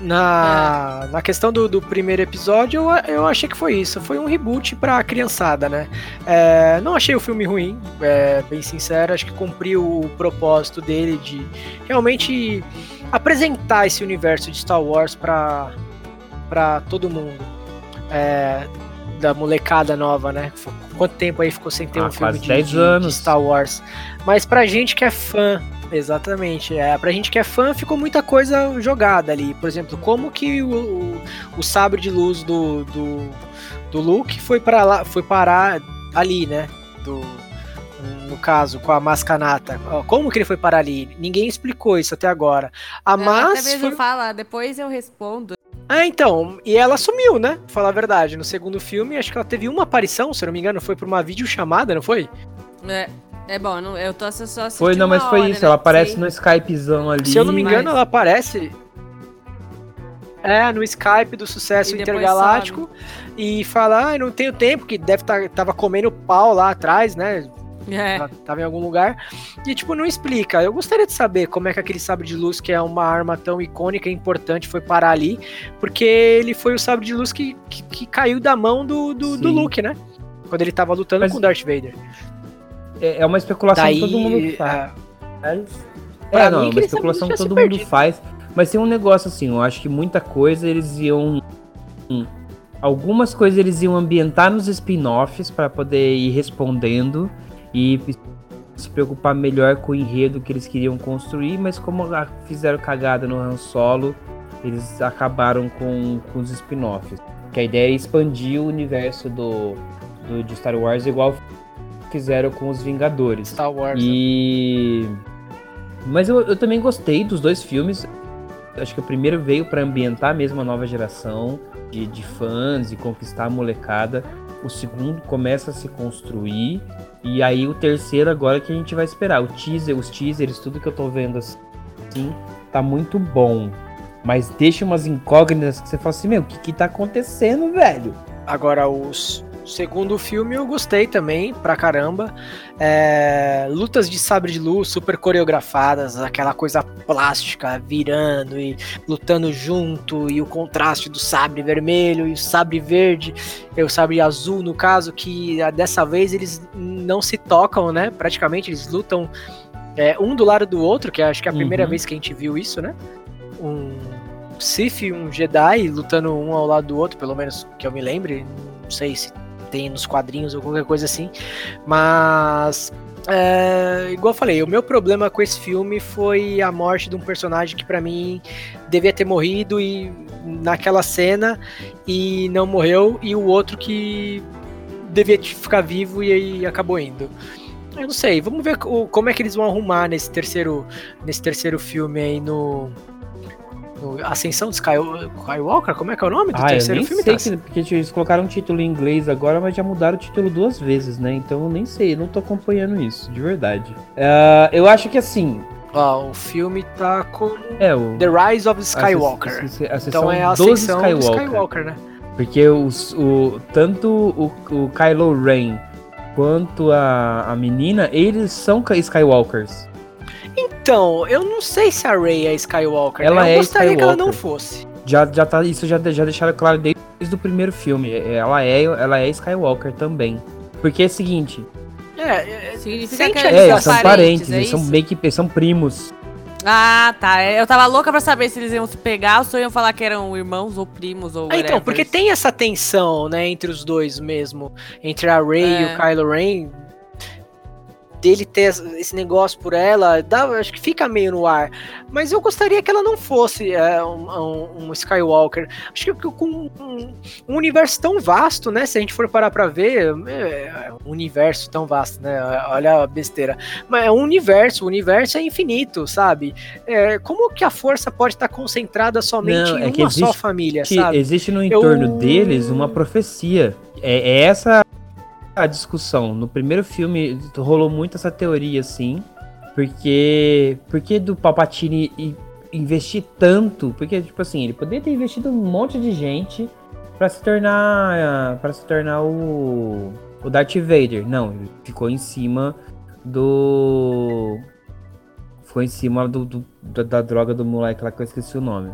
Na, é. na questão do, do primeiro episódio, eu, eu achei que foi isso. Foi um reboot pra criançada, né? É, não achei o filme ruim, é, bem sincero. Acho que cumpriu o propósito dele de realmente apresentar esse universo de Star Wars pra, pra todo mundo. É, da molecada nova, né? Quanto tempo aí ficou sem ter ah, um filme de, de, de, Star Wars? Mas pra gente que é fã, exatamente, é, pra gente que é fã, ficou muita coisa jogada ali. Por exemplo, como que o, o, o sabre de luz do, do, do Luke foi para lá, foi parar ali, né? Do, no caso, com a Mascanata. Como que ele foi parar ali? Ninguém explicou isso até agora. A Mas. Até mesmo foi... fala, depois eu respondo Ah, então, e ela sumiu, né? Pra falar a verdade. No segundo filme, acho que ela teve uma aparição, se eu não me engano, foi por uma videochamada, não foi? É. É bom, eu tô só assistindo Foi, não, mas foi hora, isso. Né? Ela aparece Sim. no Skypezão ali. Se eu não me engano, mas... ela aparece. É, no Skype do sucesso intergaláctico. E fala, ah, não tenho tempo, que deve estar tá, tava comendo pau lá atrás, né? É. Tava em algum lugar. E, tipo, não explica. Eu gostaria de saber como é que aquele sabre de luz, que é uma arma tão icônica e importante, foi parar ali. Porque ele foi o sabre de luz que, que, que caiu da mão do, do, do, Luke, né? Quando ele tava lutando Mas... com o Darth Vader. É, é uma especulação Daí, que todo mundo faz. É, é não, é uma especulação que todo mundo perdido. faz. Mas tem um negócio assim, eu acho que muita coisa eles iam. Hum, algumas coisas eles iam ambientar nos spin-offs para poder ir respondendo e se preocupar melhor com o enredo que eles queriam construir, mas como fizeram cagada no Han Solo, eles acabaram com, com os spin-offs. Que a ideia é expandir o universo do, do, de Star Wars igual fizeram com os Vingadores. Star Wars. E. Né? Mas eu, eu também gostei dos dois filmes. Acho que o primeiro veio para ambientar mesmo a nova geração de, de fãs e conquistar a molecada. O segundo começa a se construir. E aí o terceiro agora que a gente vai esperar. O teaser, os teasers, tudo que eu tô vendo assim, tá muito bom. Mas deixa umas incógnitas que você fala assim, meu, o que que tá acontecendo, velho? Agora, os, segundo filme eu gostei também, pra caramba. É, lutas de sabre de luz super coreografadas, aquela coisa plástica virando e lutando junto, e o contraste do sabre vermelho e o sabre verde, e o sabre azul, no caso, que ah, dessa vez eles não se tocam, né? Praticamente eles lutam é, um do lado do outro, que acho que é a primeira uhum. vez que a gente viu isso, né? Um Sith e um Jedi lutando um ao lado do outro, pelo menos que eu me lembre. Não sei se tem nos quadrinhos ou qualquer coisa assim. Mas é, igual eu falei, o meu problema com esse filme foi a morte de um personagem que para mim devia ter morrido e naquela cena e não morreu e o outro que devia ficar vivo e aí acabou indo. Eu não sei, vamos ver como é que eles vão arrumar nesse terceiro nesse terceiro filme aí no Ascensão de Skywalker? Como é que é o nome do ah, terceiro eu nem filme? Sei que, porque eles colocaram um título em inglês agora, mas já mudaram o título duas vezes, né? Então eu nem sei, não tô acompanhando isso, de verdade. Uh, eu acho que assim. Ó, o filme tá com é, o... The Rise of Skywalker. A, a, a então é a Ascensão Skywalker. Skywalker, né? Porque os, o, tanto o, o Kylo Ren quanto a, a menina, eles são Skywalkers. Então, eu não sei se a Rey é Skywalker. Ela né? eu é gostaria Skywalker. que ela não fosse. Já, já tá, isso já, já deixaram claro desde o primeiro filme. Ela é, ela é Skywalker também. Porque é o seguinte. É, é, é significa que é, eles são parentes, é eles são meio que são primos. Ah, tá. Eu tava louca pra saber se eles iam se pegar ou se iam falar que eram irmãos ou primos ou. Ah, então, porque tem essa tensão, né, entre os dois mesmo. Entre a Rey é. e o Kylo Ren dele ter esse negócio por ela, dá, acho que fica meio no ar. Mas eu gostaria que ela não fosse é, um, um, Skywalker. Acho que com um, um, universo tão vasto, né? Se a gente for parar pra ver, é, um universo tão vasto, né? Olha a besteira. Mas é um universo, o universo é infinito, sabe? É, como que a força pode estar concentrada somente não, em é uma existe, só família, sabe? Existe no entorno eu... deles uma profecia. É, é essa a discussão. No primeiro filme rolou muito essa teoria, assim. Porque. Porque do Palpatine investir tanto? Porque, tipo assim, ele poderia ter investido um monte de gente para se tornar. para se tornar o. O Darth Vader. Não, ele ficou em cima do. Ficou em cima do, do da, da, droga do moleque lá que eu esqueci o nome.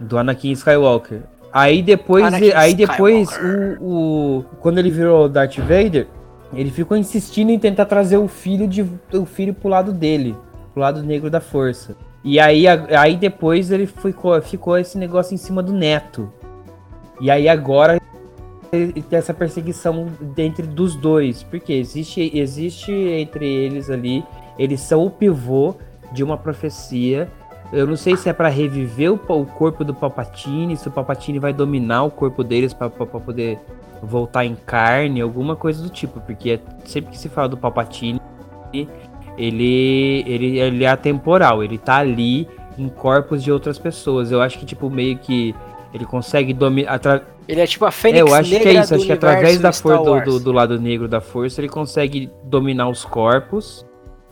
Do Anakin Skywalker. Aí depois, aí depois o, o, quando ele virou Darth Vader, ele ficou insistindo em tentar trazer o filho de o filho pro lado dele, pro lado negro da força. E aí, aí depois ele ficou, ficou esse negócio em cima do neto. E aí agora tem essa perseguição entre dos dois, porque existe existe entre eles ali, eles são o pivô de uma profecia eu não sei se é para reviver o, o, corpo do Palpatine, se o Palpatine vai dominar o corpo deles para poder voltar em carne, alguma coisa do tipo, porque é, sempre que se fala do Palpatine, ele, ele, ele é atemporal, ele tá ali em corpos de outras pessoas. Eu acho que, tipo, meio que ele consegue dominar. Ele é tipo a Fênix é, eu acho que é isso. Acho que através da força do, do, do, lado negro da força, ele consegue dominar os corpos.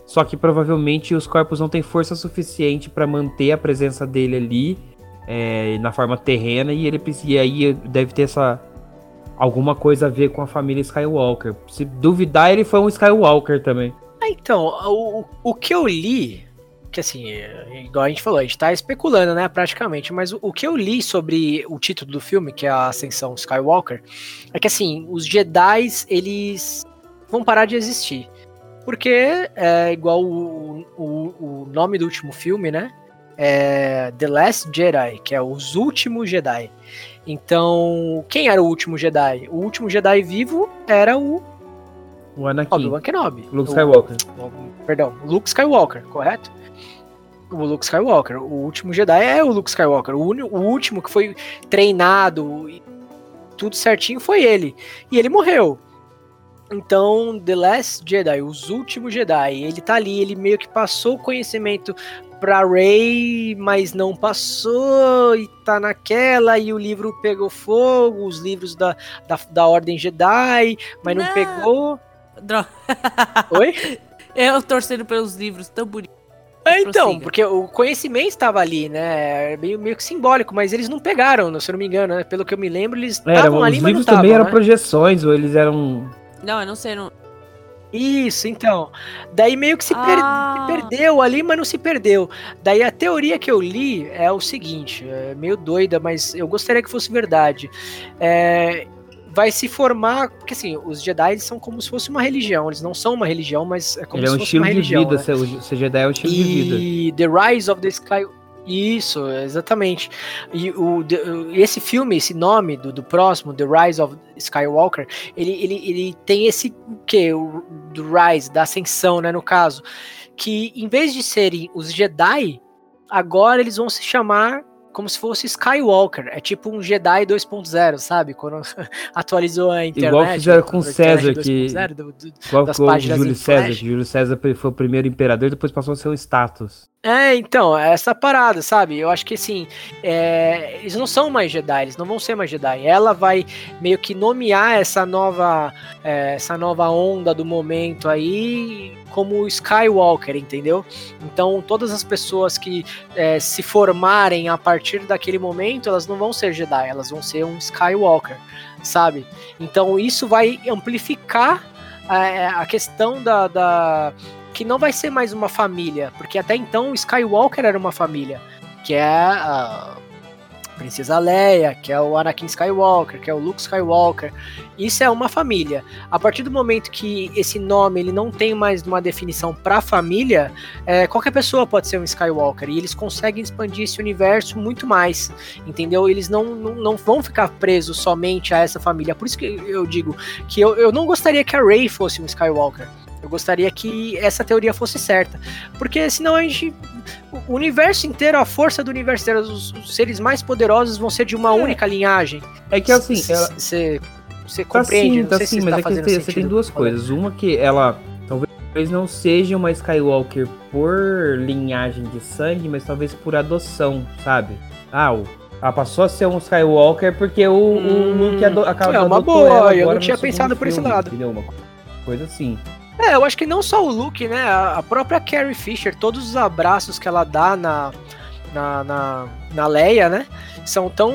Só que provavelmente os corpos não têm força suficiente para manter a presença dele ali é, na forma terrena. E ele e aí deve ter essa. Alguma coisa a ver com a família Skywalker. Se duvidar, ele foi um Skywalker também. Ah, então, o, o que eu li que assim, igual a gente falou, a gente tá especulando, né, praticamente, mas o, o, que eu li sobre o título do filme, que é a Ascensão Skywalker, é que assim, os Jedi, eles vão parar de existir. Porque é igual o, o, o nome do último filme, né? É The Last Jedi, que é os últimos Jedi. Então, quem era o último Jedi? O último Jedi vivo era o o Anakin. Obi-Wan Kenobi. Luke Skywalker. O, perdão, Luke Skywalker, correto? o Luke Skywalker. O último Jedi é o Luke Skywalker. O, o último que foi treinado e tudo certinho foi ele. E ele morreu. Então, The Last Jedi, os últimos Jedi, ele tá ali, ele meio que passou o conhecimento pra Rey, mas não passou, e tá naquela, e o livro pegou fogo, os livros da, da, da Ordem Jedi, mas não, não pegou. Droga. Oi? [laughs] Eu torcendo pelos livros, tão bonito. É, então, Prossiga. porque o conhecimento estava ali, né? É meio, meio que simbólico, mas eles não pegaram, se eu não me engano, né? Pelo que eu me lembro, eles estavam ali, mas não Os livros também eram né? projeções, ou eles eram... Não, eu não sei, não... Isso, então. Daí meio que se, ah. per perdeu ali, mas não se perdeu. Daí a teoria que eu li é o seguinte, é meio doida, mas eu gostaria que fosse verdade. É, vai se formar, porque assim, os Jedi são como se fosse uma religião, eles não são uma religião, mas é como Ele se é um fosse uma religião. Vida, né? ser Jedi é um estilo e de vida. E The Rise of the Sky isso, exatamente. E o, esse filme, esse nome do, do próximo, The Rise of Skywalker, ele, ele, ele tem esse que o do Rise, da ascensão, né, no caso, que em vez de serem os Jedi, agora eles vão se chamar como se fosse Skywalker. É tipo um Jedi 2.0, sabe? Quando [laughs] atualizou a internet. Igual fizeram com César, que. Igual das páginas Júlio César, Júlio César foi o primeiro imperador e depois passou a ser o status. É, então, essa parada, sabe? Eu acho que assim, é, eles não são mais Jedi, eles não vão ser mais Jedi. Ela vai meio que nomear essa nova, é, essa nova onda do momento aí como Skywalker, entendeu? Então, todas as pessoas que é, se formarem a partir daquele momento, elas não vão ser Jedi, elas vão ser um Skywalker, sabe? Então, isso vai amplificar é, a questão da, da que não vai ser mais uma família, porque até então Skywalker era uma família, que é a Princesa Leia, que é o Anakin Skywalker, que é o Luke Skywalker. Isso é uma família. A partir do momento que esse nome ele não tem mais uma definição para família, é, qualquer pessoa pode ser um Skywalker e eles conseguem expandir esse universo muito mais, entendeu? Eles não, não, não vão ficar presos somente a essa família. Por isso que eu digo que eu, eu não gostaria que a Rey fosse um Skywalker. Eu gostaria que essa teoria fosse certa. Porque senão a gente. O universo inteiro, a força do universo inteiro, os, os seres mais poderosos vão ser de uma é. única linhagem. É que assim. Você você tá compreende? Sim, tá sim, mas tá é que você tem duas coisas. Uma que ela talvez não seja uma Skywalker por linhagem de sangue, mas talvez por adoção, sabe? Ah, o, ela passou a ser um Skywalker porque o, hum, o Luke ado, acabou É uma boa, eu não tinha pensado por esse lado. Entendeu? Uma coisa assim. É, eu acho que não só o Luke, né? A própria Carrie Fisher, todos os abraços que ela dá na, na, na, na Leia, né? São tão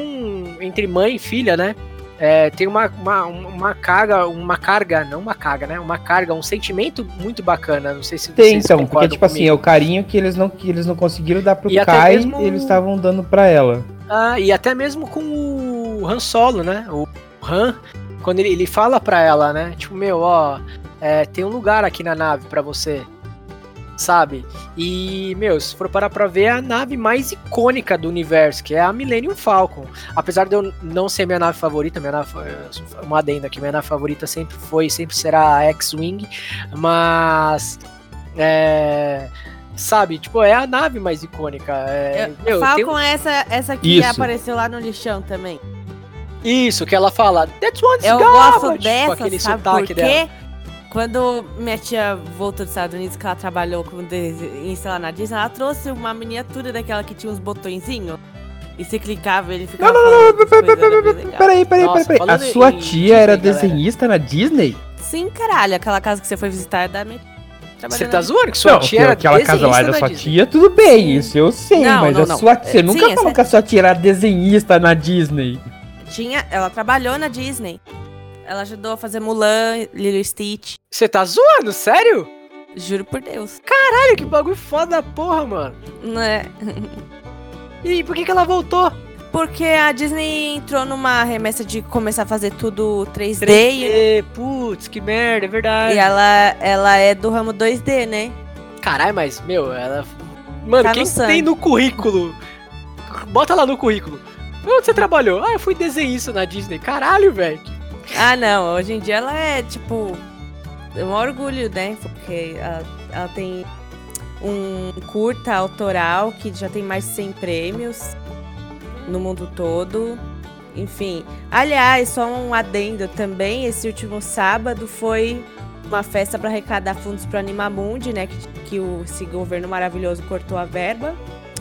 entre mãe e filha, né? É, tem uma, uma, uma carga, uma carga, não uma carga, né? Uma carga, um sentimento muito bacana. Não sei se tem, então, porque tipo assim, comigo. assim, é o carinho que eles não, que eles não conseguiram dar pro e Kai, mesmo... eles estavam dando para ela. Ah, e até mesmo com o Han Solo, né? O Han, quando ele, ele fala pra ela, né? Tipo, meu, ó, é, tem um lugar aqui na nave para você, sabe? E, meu, se for parar pra ver, é a nave mais icônica do universo, que é a Millennium Falcon. Apesar de eu não ser minha nave favorita, minha nave, uma adenda aqui, minha nave favorita sempre foi, sempre será a X-Wing, mas. É, sabe? Tipo, é a nave mais icônica. É, eu, meu, Falcon um... é essa, essa que Isso. apareceu lá no lixão também. Isso, que ela fala, That's one's Eu gosto tipo, dessa, tipo, aquele sabe por quê? Dela. Quando minha tia voltou dos Estados Unidos, que ela trabalhou com desenhista lá na Disney, ela trouxe uma miniatura daquela que tinha uns botõezinhos. E você clicava ele ficava. Não, não, não, peraí, peraí, peraí, peraí. A sua tia era desenhista na Disney? Sim, caralho. Aquela casa que você foi visitar é da minha você tá zoando que sua não, tia era aquela casa lá da sua Disney. tia, tudo bem, isso eu sei, não, mas não, a não. sua tia, você nunca Sim, falou que a sua tia era desenhista na Disney. Tinha, ela trabalhou na Disney. Ela ajudou a fazer Mulan, Lilo Stitch. Você tá zoando, sério? Juro por Deus. Caralho, que bagulho foda da porra, mano. Não é? [laughs] E por que que ela voltou? Porque a Disney entrou numa remessa de começar a fazer tudo 3D. 3D, e... putz, que merda, é verdade. E ela, ela é do ramo 2D, né? Caralho, mas, meu, ela. Mano, tá quem no tem no currículo? Bota lá no currículo. Onde você trabalhou? Ah, eu fui desenhista na Disney. Caralho, velho. Ah, não. Hoje em dia ela é, tipo. É um orgulho, né? Porque ela, ela tem um curta autoral que já tem mais de 100 prêmios no mundo todo. Enfim, aliás, só um adendo também, esse último sábado foi uma festa para arrecadar fundos para Animamundi, né, que, que o, esse governo maravilhoso cortou a verba.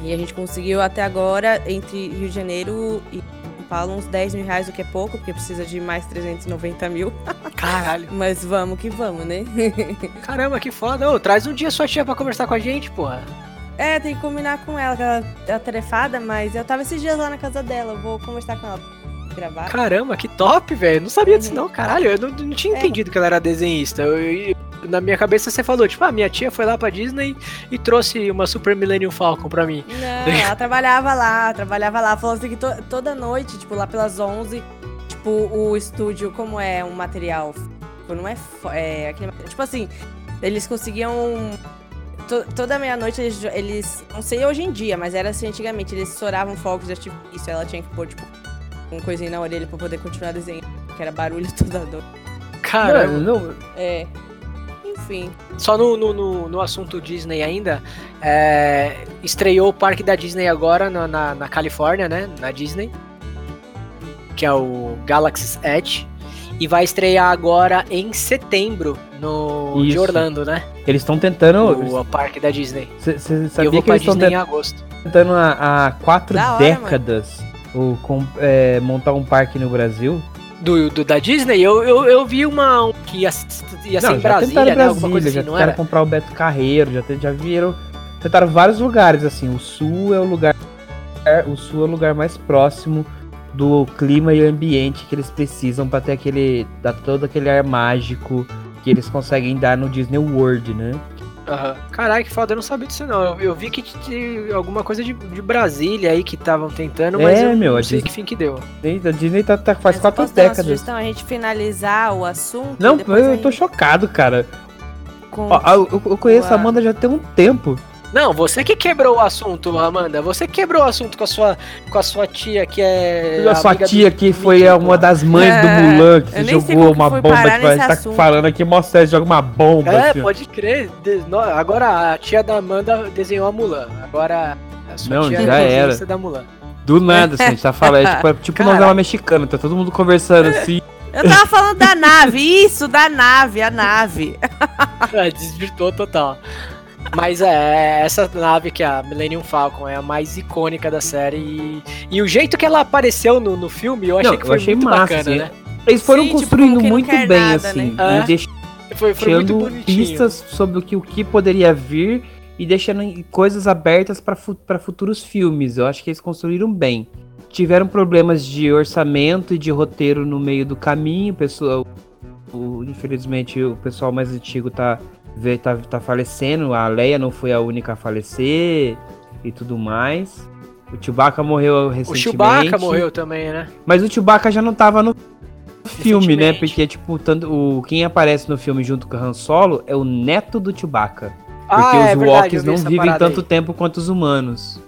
E a gente conseguiu até agora, entre Rio de Janeiro e Paulo, uns 10 mil reais, o que é pouco, porque precisa de mais 390 mil. [laughs] Caralho. Mas vamos que vamos, né? [laughs] Caramba, que foda. Ô, traz um dia sua tia pra conversar com a gente, porra. É, tem que combinar com ela, que ela é tarefada, mas eu tava esses dias lá na casa dela, vou conversar com ela. Gravar. Caramba, que top, velho. Não sabia disso, não, caralho. Eu não, não tinha é. entendido que ela era desenhista. Eu, eu, na minha cabeça você falou, tipo, ah, minha tia foi lá pra Disney e trouxe uma Super Millennium Falcon pra mim. Não, [laughs] ela trabalhava lá, trabalhava lá. Falou assim que to, toda noite, tipo, lá pelas 11, tipo, o estúdio, como é um material. Tipo, não é. é aquele, tipo assim, eles conseguiam to, toda meia-noite eles, eles. Não sei hoje em dia, mas era assim antigamente. Eles estouravam fogos de artifício. Ela tinha que pôr, tipo, um coisinha na orelha pra poder continuar desenhando. Que era barulho [laughs] toda dor. Caramba, não. É. Enfim. Só no, no, no, no assunto Disney ainda, é, estreou o parque da Disney agora na, na, na Califórnia, né? Na Disney. Que é o Galaxy's Edge. E vai estrear agora em setembro no de Orlando, né? Eles estão tentando. O, parque da Disney. Você sabia que eles estão em agosto. tentando há, há quatro da décadas hora, o, com, é, montar um parque no Brasil? Do, do, da Disney, eu, eu, eu vi uma um, que ia, ia ser em Brasília, né? Brasília, coisa assim, já não tentaram era? comprar o Beto Carreiro, já, já viram. Tentaram vários lugares, assim. O sul é o lugar. O sul é o lugar mais próximo do clima e ambiente que eles precisam para ter aquele. dar todo aquele ar mágico que eles conseguem dar no Disney World, né? Uhum. Caralho, que foda, eu não sabia disso não. Eu, eu vi que tinha alguma coisa de, de Brasília aí que estavam tentando, mas é, eu meu, não sei Disney, que fim que deu. A Disney tá, tá faz mas quatro décadas. Então a gente finalizar o assunto. Não, eu, gente... tô chocado, cara. Ó, eu, eu, conheço a Amanda já tem um tempo. Não, você que quebrou o assunto, Amanda. Você quebrou o assunto com a sua, com a sua tia, que é. A sua tia que foi uma das mães é, do Mulan, que jogou uma bomba, que vai estar tá falando aqui, mostra joga uma bomba. É, assim. pode crer. Agora a tia da Amanda desenhou a Mulan. Agora a sua Não, tia já é era. da Mulan. Do nada, assim, a gente tá falando. É [laughs] tipo, é tipo novela mexicana, tá todo mundo conversando assim. Eu tava falando da nave, isso, da nave, a nave. [laughs] É, desvirtuou total. Mas é, essa nave que é a Millennium Falcon é a mais icônica da série. E, e o jeito que ela apareceu no, no filme, eu achei Não, que foi muito massa, bacana, assim. né? Eles foram Sim, tipo, construindo tipo, muito bem, nada, assim. Né? É. Deixando foi, foi muito pistas sobre o que, o que poderia vir e deixando coisas abertas para futuros filmes. Eu acho que eles construíram bem. Tiveram problemas de orçamento e de roteiro no meio do caminho. Pessoal, o, infelizmente, o pessoal mais antigo tá vê, tá, tá falecendo, a Leia não foi a única a falecer e tudo mais. O Chewbacca morreu recentemente. O Chewbacca morreu também, né? Mas o Chewbacca já não tava no filme, né? Porque, tipo, tanto, o, quem aparece no filme junto com o Han Solo é o neto do Chewbacca. Porque ah, os é Walks não vivem tanto aí. tempo quanto os humanos.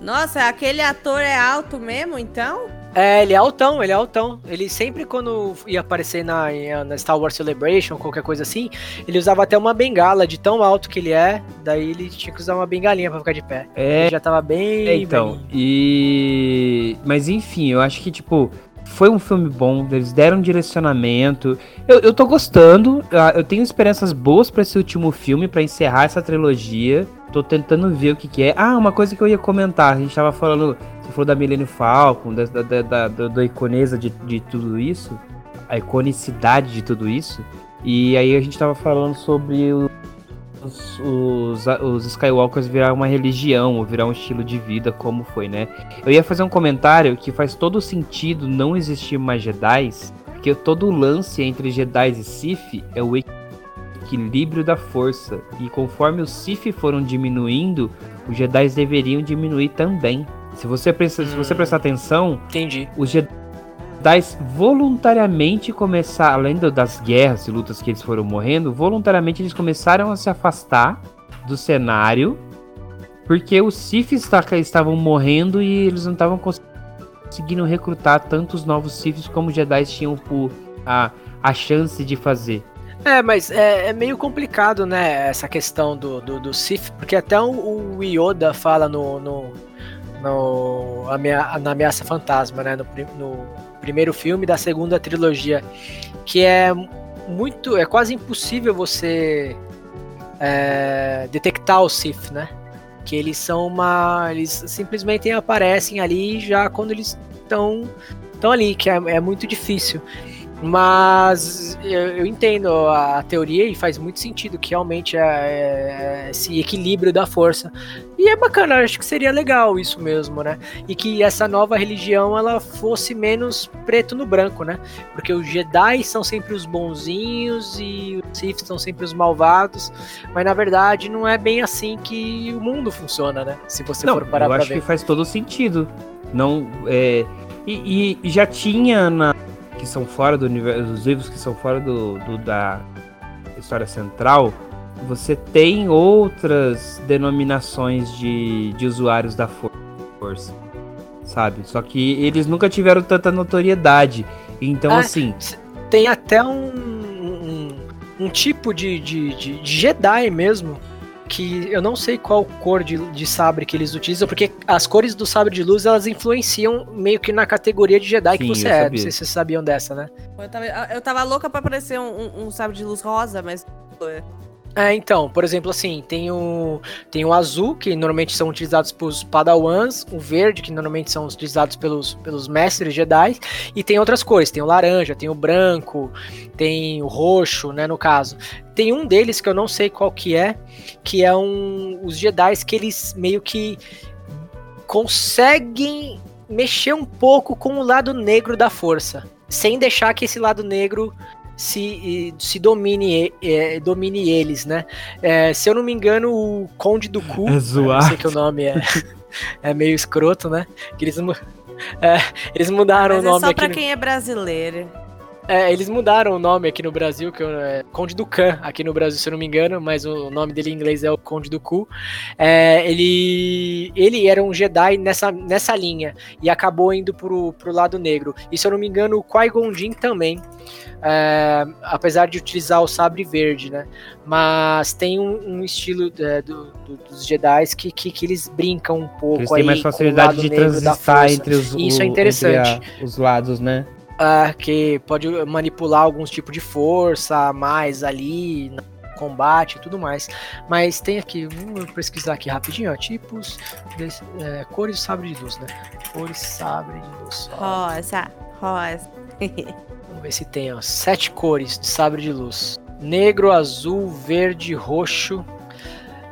Nossa, aquele ator é alto mesmo, então? É, ele é altão, ele é altão. Ele sempre, quando ia aparecer na, na Star Wars Celebration, qualquer coisa assim, ele usava até uma bengala de tão alto que ele é. Daí ele tinha que usar uma bengalinha pra ficar de pé. É. Ele já tava bem. É, então. Bem... E. Mas enfim, eu acho que, tipo, foi um filme bom, eles deram um direcionamento. Eu, eu tô gostando, eu tenho esperanças boas para esse último filme, para encerrar essa trilogia. Tô tentando ver o que, que é. Ah, uma coisa que eu ia comentar, a gente tava falando, falou da Millennium Falcon, da, da, da, da, da iconesa de, de tudo isso, a iconicidade de tudo isso. E aí a gente tava falando sobre os, os, os Skywalkers virar uma religião ou virar um estilo de vida, como foi, né? Eu ia fazer um comentário que faz todo sentido não existir mais Jedi, porque todo o lance entre Jedi e Sith é o equilíbrio da força. E conforme os Sith foram diminuindo, os Jedi deveriam diminuir também. Se você, presta, hum, se você prestar atenção, entendi. os Jedi voluntariamente começar, além das guerras e lutas que eles foram morrendo, voluntariamente eles começaram a se afastar do cenário, porque os Siths estavam morrendo e eles não estavam conseguindo recrutar tantos novos Siths como os Jedi tinham a, a chance de fazer. É, mas é, é, meio complicado, né, essa questão do, do, do Sith, porque até o, o Yoda fala no, no, no na Ameaça Fantasma, né, no, no primeiro filme da segunda trilogia, que é muito, é quase impossível você é, detectar o Sith, né? Que eles são uma, eles simplesmente aparecem ali já quando eles estão estão ali, que é, é muito difícil. Mas eu, eu, entendo a teoria e faz muito sentido que realmente é, é, esse equilíbrio da força. E é bacana, acho que seria legal isso mesmo, né? E que essa nova religião ela fosse menos preto no branco, né? Porque os Jedi são sempre os bonzinhos e os Sith são sempre os malvados. Mas na verdade não é bem assim que o mundo funciona, né? Se você não, for parar eu acho ver. que faz todo sentido. Não, é, e, e já tinha na que são fora do universo, os livros que são fora do, do da história central, você tem outras denominações de, de usuários da força, sabe? Só que eles nunca tiveram tanta notoriedade. Então, ah, assim. Tem até um, um, um tipo de, de, de, de Jedi mesmo que eu não sei qual cor de, de sabre que eles utilizam, porque as cores do sabre de luz elas influenciam meio que na categoria de Jedi Sim, que você é. Não sei se vocês sabiam dessa, né? Eu tava, eu tava louca pra aparecer um, um, um sabre de luz rosa, mas. É, então, por exemplo, assim, tem o, tem o azul, que normalmente são utilizados pelos padawans, o verde, que normalmente são utilizados pelos, pelos mestres Jedi, e tem outras cores, tem o laranja, tem o branco, tem o roxo, né, no caso. Tem um deles que eu não sei qual que é, que é um os Jedi que eles meio que conseguem mexer um pouco com o lado negro da força, sem deixar que esse lado negro se, se domine, é, domine eles, né? É, se eu não me engano, o Conde do Cu, é zoar. sei que o nome é, [laughs] é meio escroto, né? Que eles, [laughs] é, eles mudaram Mas o nome é só aqui. pra no... quem é brasileiro. É, eles mudaram o nome aqui no Brasil, que é Conde do Khan, aqui no Brasil, se eu não me engano, mas o nome dele em inglês é o Conde do Ku. É, ele, ele era um Jedi nessa, nessa linha e acabou indo pro, pro lado negro. E se eu não me engano, o Qui-Gon Jinn também. É, apesar de utilizar o sabre verde, né? Mas tem um, um estilo é, do, do, dos Jedi que, que, que, eles brincam um pouco eles têm mais facilidade de transitar entre os, Isso é interessante. A, os lados, né? Uh, que pode manipular alguns tipos de força a mais ali no combate e tudo mais. Mas tem aqui, vamos pesquisar aqui rapidinho, ó, tipos de é, cores de sabre de luz, né? Cores sabre de luz. Ó. Rosa, rosa. [laughs] vamos ver se tem, ó, sete cores de sabre de luz. Negro, azul, verde, roxo,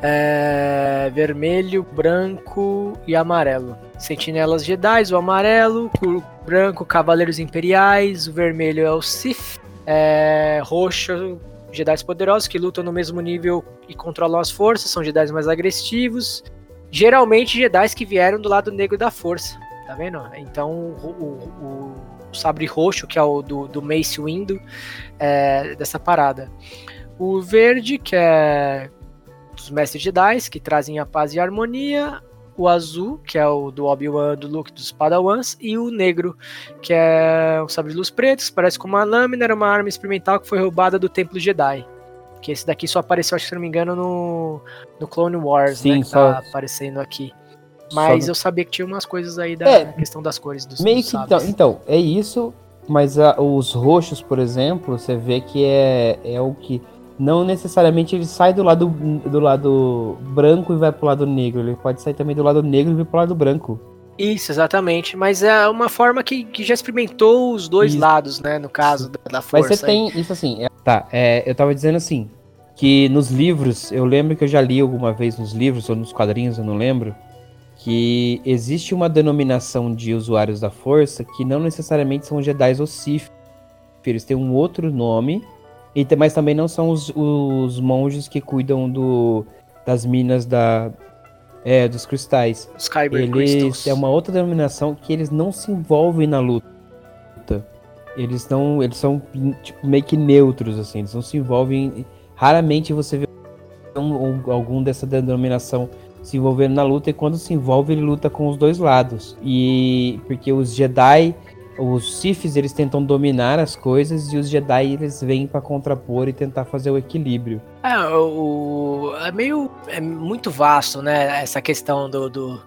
é, vermelho, branco e amarelo. Sentinelas Jedi, o amarelo, o branco, Cavaleiros Imperiais, o vermelho é o Sith, é, roxo, Jedi poderosos que lutam no mesmo nível e controlam as forças, são Jedi mais agressivos. Geralmente Jedi que vieram do lado negro da força, tá vendo? Então o, o, o sabre roxo, que é o do, do Mace Windu, é, dessa parada. O verde, que é dos mestres Jedi, que trazem a paz e a harmonia o azul, que é o do Obi-Wan, do Luke, dos Padawans, e o negro, que é o sabre de luz preto, parece com uma lâmina, era uma arma experimental que foi roubada do Templo Jedi. Que esse daqui só apareceu, acho que se não me engano, no, no Clone Wars, Sim, né? Que só... tá aparecendo aqui. Mas eu sabia que tinha umas coisas aí da é, questão das cores dos Meio que então, então, é isso, mas a, os roxos, por exemplo, você vê que é, é o que não necessariamente ele sai do lado do lado branco e vai pro lado negro, ele pode sair também do lado negro e vir pro lado branco. Isso, exatamente. Mas é uma forma que, que já experimentou os dois isso. lados, né? No caso da, da força. Mas você tem isso assim. É, tá, é, eu tava dizendo assim que nos livros, eu lembro que eu já li alguma vez nos livros ou nos quadrinhos, eu não lembro, que existe uma denominação de usuários da força que não necessariamente são Jedi ou Sith. Eles têm um outro nome, e mas também não são os, os monges que cuidam do, das minas da, é, dos cristais. Skyber eles Crystals. é uma outra denominação que eles não se envolvem na luta. Eles não, eles são tipo meio que neutros assim, eles não se envolvem. Raramente você vê um, algum dessa denominação se envolvendo na luta e quando se envolve ele luta com os dois lados. E porque os Jedi, os Siths eles tentam dominar as coisas e os Jedi eles vêm para contrapor e tentar fazer o equilíbrio. É, o, é meio é muito vasto, né, essa questão do, do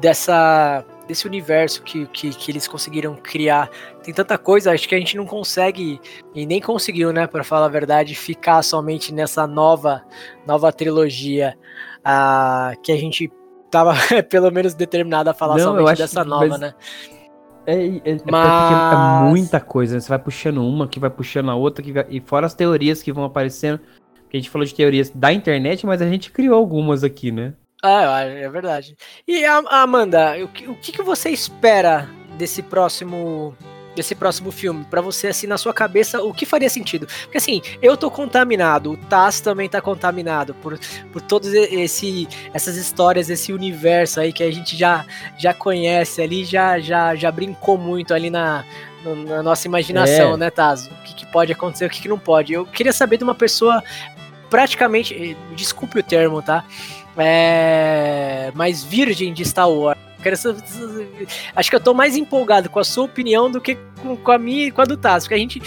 dessa desse universo que, que, que, eles conseguiram criar. Tem tanta coisa, acho que a gente não consegue, e nem conseguiu, né, para falar a verdade, ficar somente nessa nova, nova trilogia uh, que a gente tava [laughs] pelo menos determinado a falar não, somente dessa nova, mas... né? É, é, é, Mas... é muita coisa, né? Você vai puxando uma, que vai puxando a outra, que vai... e fora as teorias que vão aparecendo. Que a gente falou de teorias da internet, mas a gente criou algumas aqui, né? É, é verdade. E Amanda, o que, o que você espera desse próximo desse próximo filme, para você, assim, na sua cabeça, o que faria sentido? Porque, assim, eu tô contaminado, o Taz também tá contaminado por, por todas esse, essas histórias, esse universo aí que a gente já, já conhece ali, já, já, já brincou muito ali na, na nossa imaginação, é. né, Taz? O que, que, pode acontecer, o que, que não pode. Eu queria saber de uma pessoa praticamente, eh, desculpe o termo, tá? É, mais virgem de Star Wars Quero acho que eu tô mais empolgado com a sua opinião do que com, com a minha e com a do Taz, porque a gente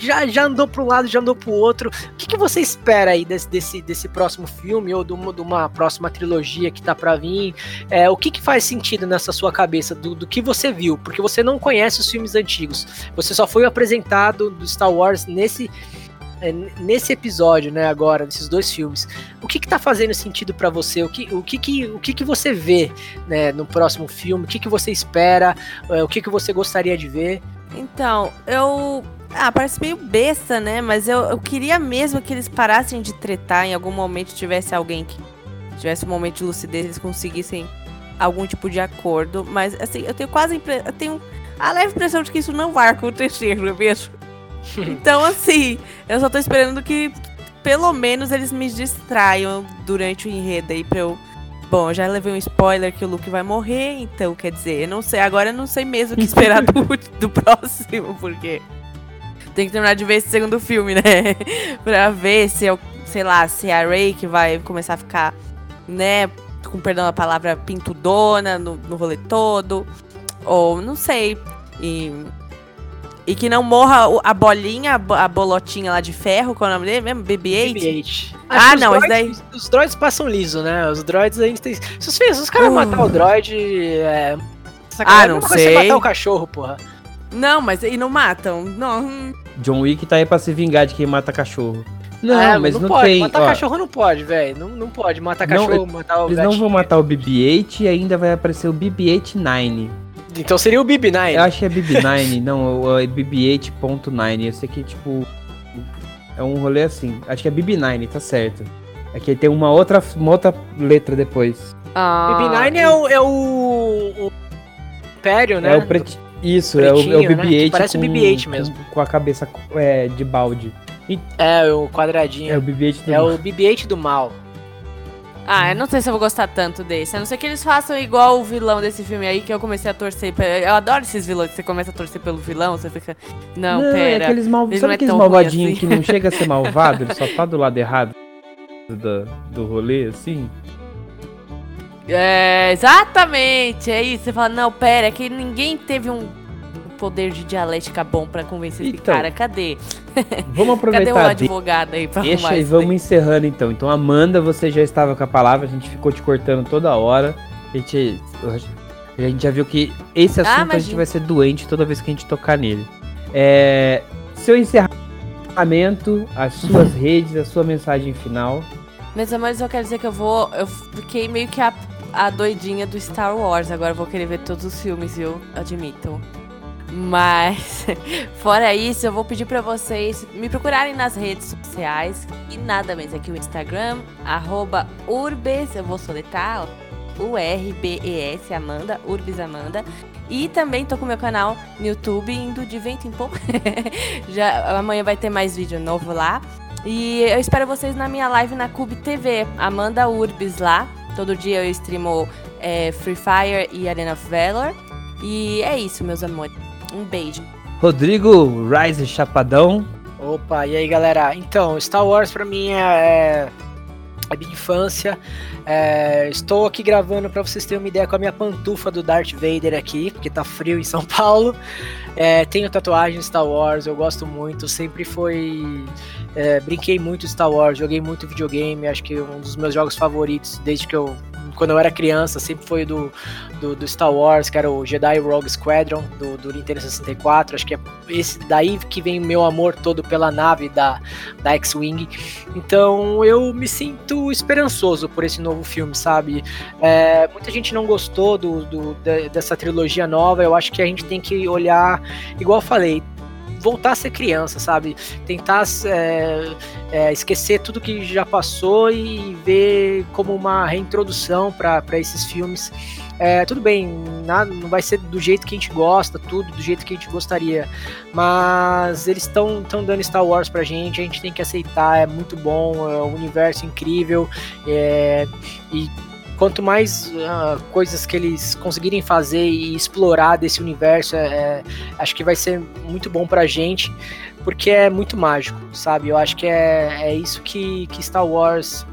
já, já andou para um lado, já andou para o outro. O que, que você espera aí desse, desse, desse próximo filme ou de uma, de uma próxima trilogia que tá para vir? É, o que, que faz sentido nessa sua cabeça do, do que você viu? Porque você não conhece os filmes antigos. Você só foi apresentado do Star Wars nesse é, nesse episódio, né, agora, desses dois filmes, o que que tá fazendo sentido para você? O que, o que que, o que que você vê, né, no próximo filme? O que que você espera? É, o que que você gostaria de ver? Então, eu... Ah, parece meio besta, né? Mas eu, eu queria mesmo que eles parassem de tretar em algum momento tivesse alguém que tivesse um momento de lucidez, eles conseguissem algum tipo de acordo. Mas, assim, eu tenho quase... Eu tenho a leve impressão de que isso não vai acontecer, não é mesmo? [laughs] então, assim, eu só tô esperando que pelo menos eles me distraiam durante o enredo aí pra eu. Bom, já levei um spoiler que o Luke vai morrer, então quer dizer, eu não sei, agora eu não sei mesmo o que esperar do, [laughs] do próximo, porque tem que terminar de ver esse segundo filme, né? [laughs] pra ver se eu, sei lá, se a Rey que vai começar a ficar, né, com perdão da palavra, pintudona no, no rolê todo. Ou não sei. E e que não morra a bolinha, a bolotinha lá de ferro, qual é o nome dele mesmo? BB-8? BB-8. Ah, não, droids, daí... Os droids passam liso, né? Os droids a gente tem... Se os, se os caras uh. matar o droid, é... Ah, não sei. matar o cachorro, porra. Não, mas e não matam. Não. John Wick tá aí pra se vingar de quem mata cachorro. Não, é, mas não, não pode. tem. Matar ó, cachorro não pode, velho. Não, não pode. Matar cachorro, não, matar o. Eles não vão matar o BB-8 e ainda vai aparecer o BB-8-9. Então seria o BB9. Eu acho que é BB9, não, é BB8.9. Eu sei que, tipo, é um rolê assim. Acho que é BB9, tá certo. É que tem uma outra, uma outra letra depois. Ah, BB9 é o, é o, o Império, né? É o preti... Isso, é o, é o BB-8. Né? Parece com, o BB-8 mesmo. Com, com, a cabeça é, de balde. E... É, o quadradinho. É o BB-8 do É mal. o BB-8 do mal. Ah, eu não sei se eu vou gostar tanto desse. A não ser que eles façam igual o vilão desse filme aí, que eu comecei a torcer. Pra... Eu adoro esses vilões, você começa a torcer pelo vilão, você fica. Não, não pera. É aqueles mal... Sabe é aqueles malvadinhos assim. que não chega a ser [laughs] malvado, ele só tá do lado errado do, do rolê, assim? É, exatamente, é isso. Você fala, não, pera, é que ninguém teve um poder de dialética bom para convencer então, esse cara. Cadê? Vamos [laughs] aproveitar. Cadê o advogado aí pra Deixa aí, vamos encerrando então. Então, Amanda, você já estava com a palavra, a gente ficou te cortando toda hora. A gente, a gente já viu que esse ah, assunto ah, a gente vai ser doente toda vez que a gente tocar nele. É, seu encerramento, as suas [laughs] redes, a sua mensagem final. Meus amores, eu quero dizer que eu vou. Eu fiquei meio que a, a doidinha do Star Wars. Agora eu vou querer ver todos os filmes, viu? Admito. Mas, [laughs] fora isso, eu vou pedir para vocês me procurarem nas redes sociais. E nada menos aqui o Instagram, arroba Urbes, eu vou soletrar, U-R-B-E-S, Amanda, Urbes Amanda. E também tô com meu canal no YouTube, indo de vento em pouco. [laughs] Já amanhã vai ter mais vídeo novo lá. E eu espero vocês na minha live na Cube TV, Amanda Urbis lá. Todo dia eu streamo é, Free Fire e Arena of Valor. E é isso, meus amores. Um beijo. Rodrigo Rise Chapadão. Opa, e aí galera? Então, Star Wars pra mim é, é minha infância. É, estou aqui gravando para vocês terem uma ideia com a minha pantufa do Darth Vader aqui, porque tá frio em São [laughs] Paulo. É, tenho tatuagem Star Wars, eu gosto muito, sempre foi. É, brinquei muito Star Wars, joguei muito videogame, acho que um dos meus jogos favoritos desde que eu quando eu era criança, sempre foi do, do, do, Star Wars, que era o Jedi Rogue Squadron, do, do Nintendo 64. Acho que é esse daí que vem o meu amor todo pela nave da, da X-Wing. Então eu me sinto esperançoso por esse novo filme, sabe? É, muita gente não gostou do, do, dessa trilogia nova. Eu acho que a gente tem que olhar, igual eu falei, voltar a ser criança, sabe? Tentar é, é, esquecer tudo que já passou e ver como uma reintrodução para esses filmes. É, tudo bem, nada, não vai ser do jeito que a gente gosta, tudo do jeito que a gente gostaria, mas eles estão dando Star Wars pra gente, a gente tem que aceitar, é muito bom, é um universo incrível, é, e quanto mais uh, coisas que eles conseguirem fazer e explorar desse universo, é, é, acho que vai ser muito bom pra gente, porque é muito mágico, sabe? Eu acho que é, é isso que, que Star Wars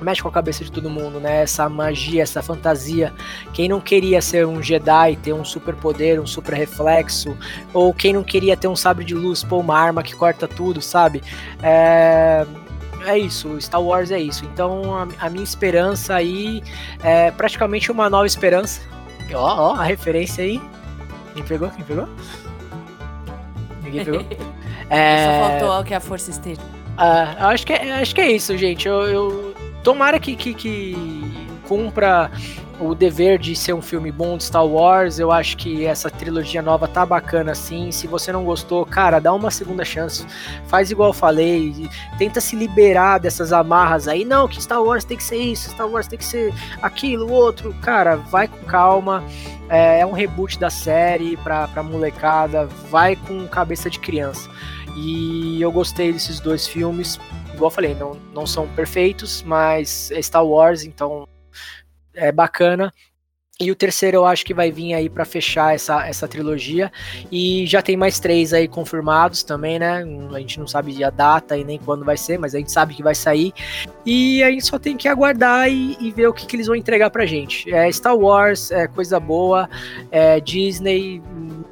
mexe com a cabeça de todo mundo, né? Essa magia, essa fantasia. Quem não queria ser um Jedi, ter um super poder, um super reflexo, ou quem não queria ter um sabre de luz, pôr uma arma que corta tudo, sabe? É é isso, Star Wars é isso. Então a, a, minha esperança aí é praticamente uma nova esperança. Ó, ó, a referência aí. Quem pegou? Quem pegou? Ninguém pegou? [laughs] é... Só faltou que a força esteja. Uh, acho, que é, acho que é isso, gente. Eu, eu tomara que, que, que cumpra o dever de ser um filme bom de Star Wars. Eu acho que essa trilogia nova tá bacana assim. Se você não gostou, cara, dá uma segunda chance. Faz igual eu falei, tenta se liberar dessas amarras aí. Não, que Star Wars tem que ser isso, Star Wars tem que ser aquilo, outro. Cara, vai com calma. É, é um reboot da série pra, pra molecada. Vai com cabeça de criança. E eu gostei desses dois filmes. Igual eu falei, não, não são perfeitos, mas é Star Wars, então é bacana. E o terceiro eu acho que vai vir aí para fechar essa, essa trilogia. E já tem mais três aí confirmados também, né? A gente não sabe a data e nem quando vai ser, mas a gente sabe que vai sair. E a gente só tem que aguardar e, e ver o que, que, eles vão entregar pra gente. É Star Wars, é coisa boa, é Disney,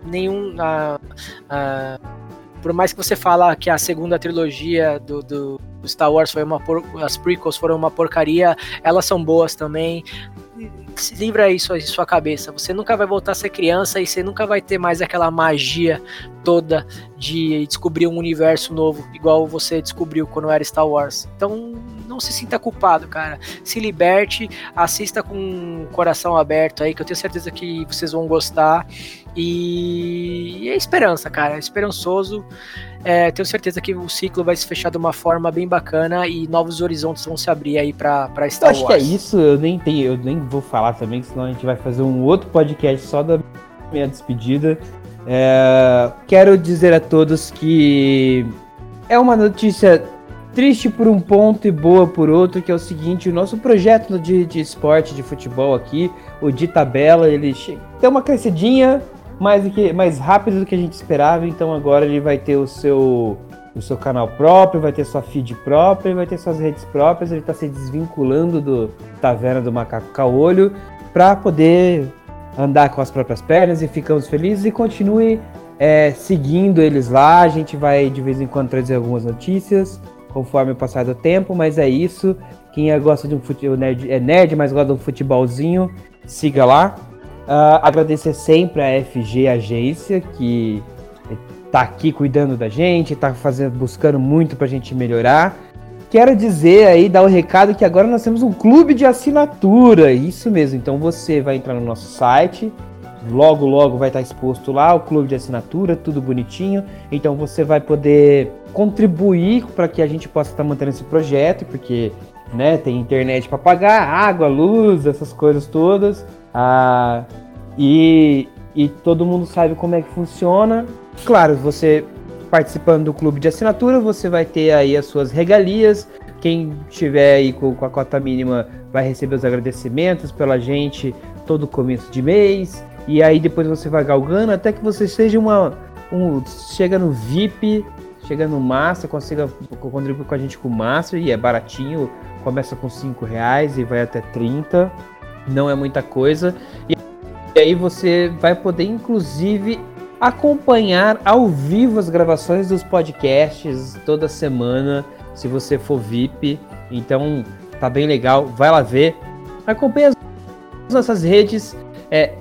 nenhum. Uh, uh, por mais que você fala que a segunda trilogia do, do Star Wars foi uma por... as prequels foram uma porcaria, elas são boas também. Se livra isso em sua cabeça. Você nunca vai voltar a ser criança e você nunca vai ter mais aquela magia toda de descobrir um universo novo, igual você descobriu quando era Star Wars. Então, não se sinta culpado, cara. Se liberte, assista com o coração aberto aí, que eu tenho certeza que vocês vão gostar. E é esperança, cara. É esperançoso. É, tenho certeza que o ciclo vai se fechar de uma forma bem bacana e novos horizontes vão se abrir aí pra, pra Star Wars. Eu acho que é isso, eu nem tenho, eu nem vou falar também, senão a gente vai fazer um outro podcast só da minha despedida. É, quero dizer a todos que é uma notícia triste por um ponto e boa por outro, que é o seguinte, o nosso projeto de, de esporte, de futebol aqui, o de tabela, ele tem uma crescidinha, mais, que, mais rápido do que a gente esperava, então agora ele vai ter o seu, o seu canal próprio, vai ter sua feed própria, vai ter suas redes próprias, ele está se desvinculando do Taverna do Macaco Caolho para poder andar com as próprias pernas e ficamos felizes e continue é, seguindo eles lá. A gente vai de vez em quando trazer algumas notícias conforme o passar do tempo, mas é isso. Quem gosta de um futebol nerd, é nerd, mas gosta de um futebolzinho, siga lá. Uh, agradecer sempre a FG Agência, que tá aqui cuidando da gente, tá fazendo, buscando muito pra gente melhorar. Quero dizer aí, dar o um recado que agora nós temos um clube de assinatura. Isso mesmo, então você vai entrar no nosso site, logo logo vai estar exposto lá o clube de assinatura, tudo bonitinho. Então você vai poder contribuir para que a gente possa estar mantendo esse projeto, porque né, tem internet para pagar, água, luz, essas coisas todas. Ah, e, e todo mundo sabe como é que funciona. Claro, você participando do clube de assinatura, você vai ter aí as suas regalias. Quem estiver aí com, com a cota mínima vai receber os agradecimentos pela gente todo começo de mês. E aí depois você vai galgando até que você seja uma. Um, chega no VIP, chega no Master, consiga contribuir com a gente com o Master e é baratinho, começa com 5 reais e vai até 30. Não é muita coisa. E aí você vai poder, inclusive, acompanhar ao vivo as gravações dos podcasts toda semana, se você for VIP. Então tá bem legal, vai lá ver. Acompanhe as nossas redes, é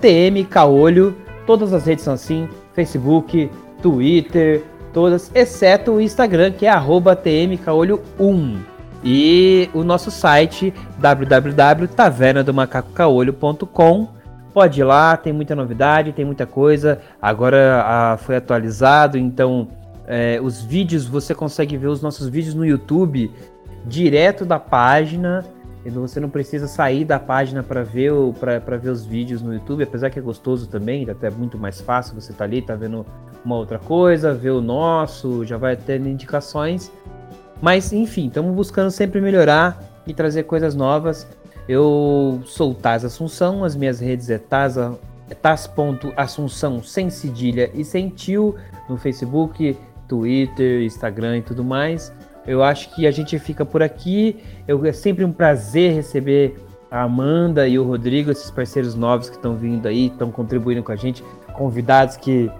tmcaolho, todas as redes são assim, Facebook, Twitter, todas, exceto o Instagram, que é arroba tmcaolho1. E o nosso site www.tavernadomacacocaolho.com Pode ir lá, tem muita novidade, tem muita coisa. Agora a, foi atualizado, então é, os vídeos, você consegue ver os nossos vídeos no YouTube direto da página. Então você não precisa sair da página para ver, ver os vídeos no YouTube, apesar que é gostoso também, até muito mais fácil. Você tá ali, tá vendo uma outra coisa, ver o nosso, já vai tendo indicações. Mas enfim, estamos buscando sempre melhorar e trazer coisas novas. Eu sou Taz Assunção, as minhas redes é Taza, é taz.assunção sem cedilha e sem tio no Facebook, Twitter, Instagram e tudo mais. Eu acho que a gente fica por aqui. Eu, é sempre um prazer receber a Amanda e o Rodrigo, esses parceiros novos que estão vindo aí, estão contribuindo com a gente, convidados que,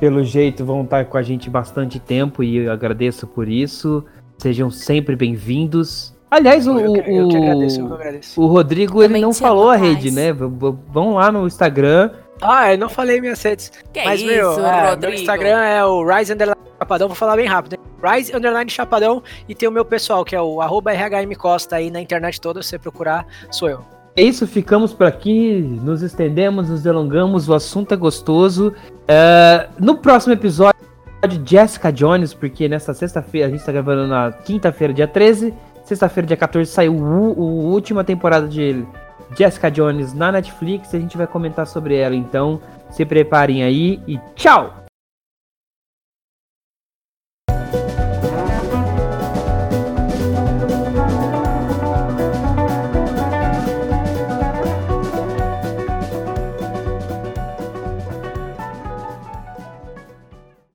pelo jeito, vão estar com a gente bastante tempo e eu agradeço por isso. Sejam sempre bem-vindos. Aliás, o, eu, eu, eu agradeço, eu agradeço. o Rodrigo ele não falou a rede, né? Vão lá no Instagram. Ah, eu não falei minhas redes. Que mas, isso, meu, é, meu Instagram é o Rise Underline Chapadão, vou falar bem rápido. Rise Underline Chapadão e tem o meu pessoal, que é o arroba RHM Costa aí na internet toda, se você procurar, sou eu. É isso, ficamos por aqui, nos estendemos, nos delongamos, o assunto é gostoso. Uh, no próximo episódio, Jessica Jones, porque nessa sexta-feira, a gente tá gravando na quinta-feira, dia 13, Sexta-feira, dia 14, saiu a última temporada de Jessica Jones na Netflix. A gente vai comentar sobre ela. Então, se preparem aí e tchau!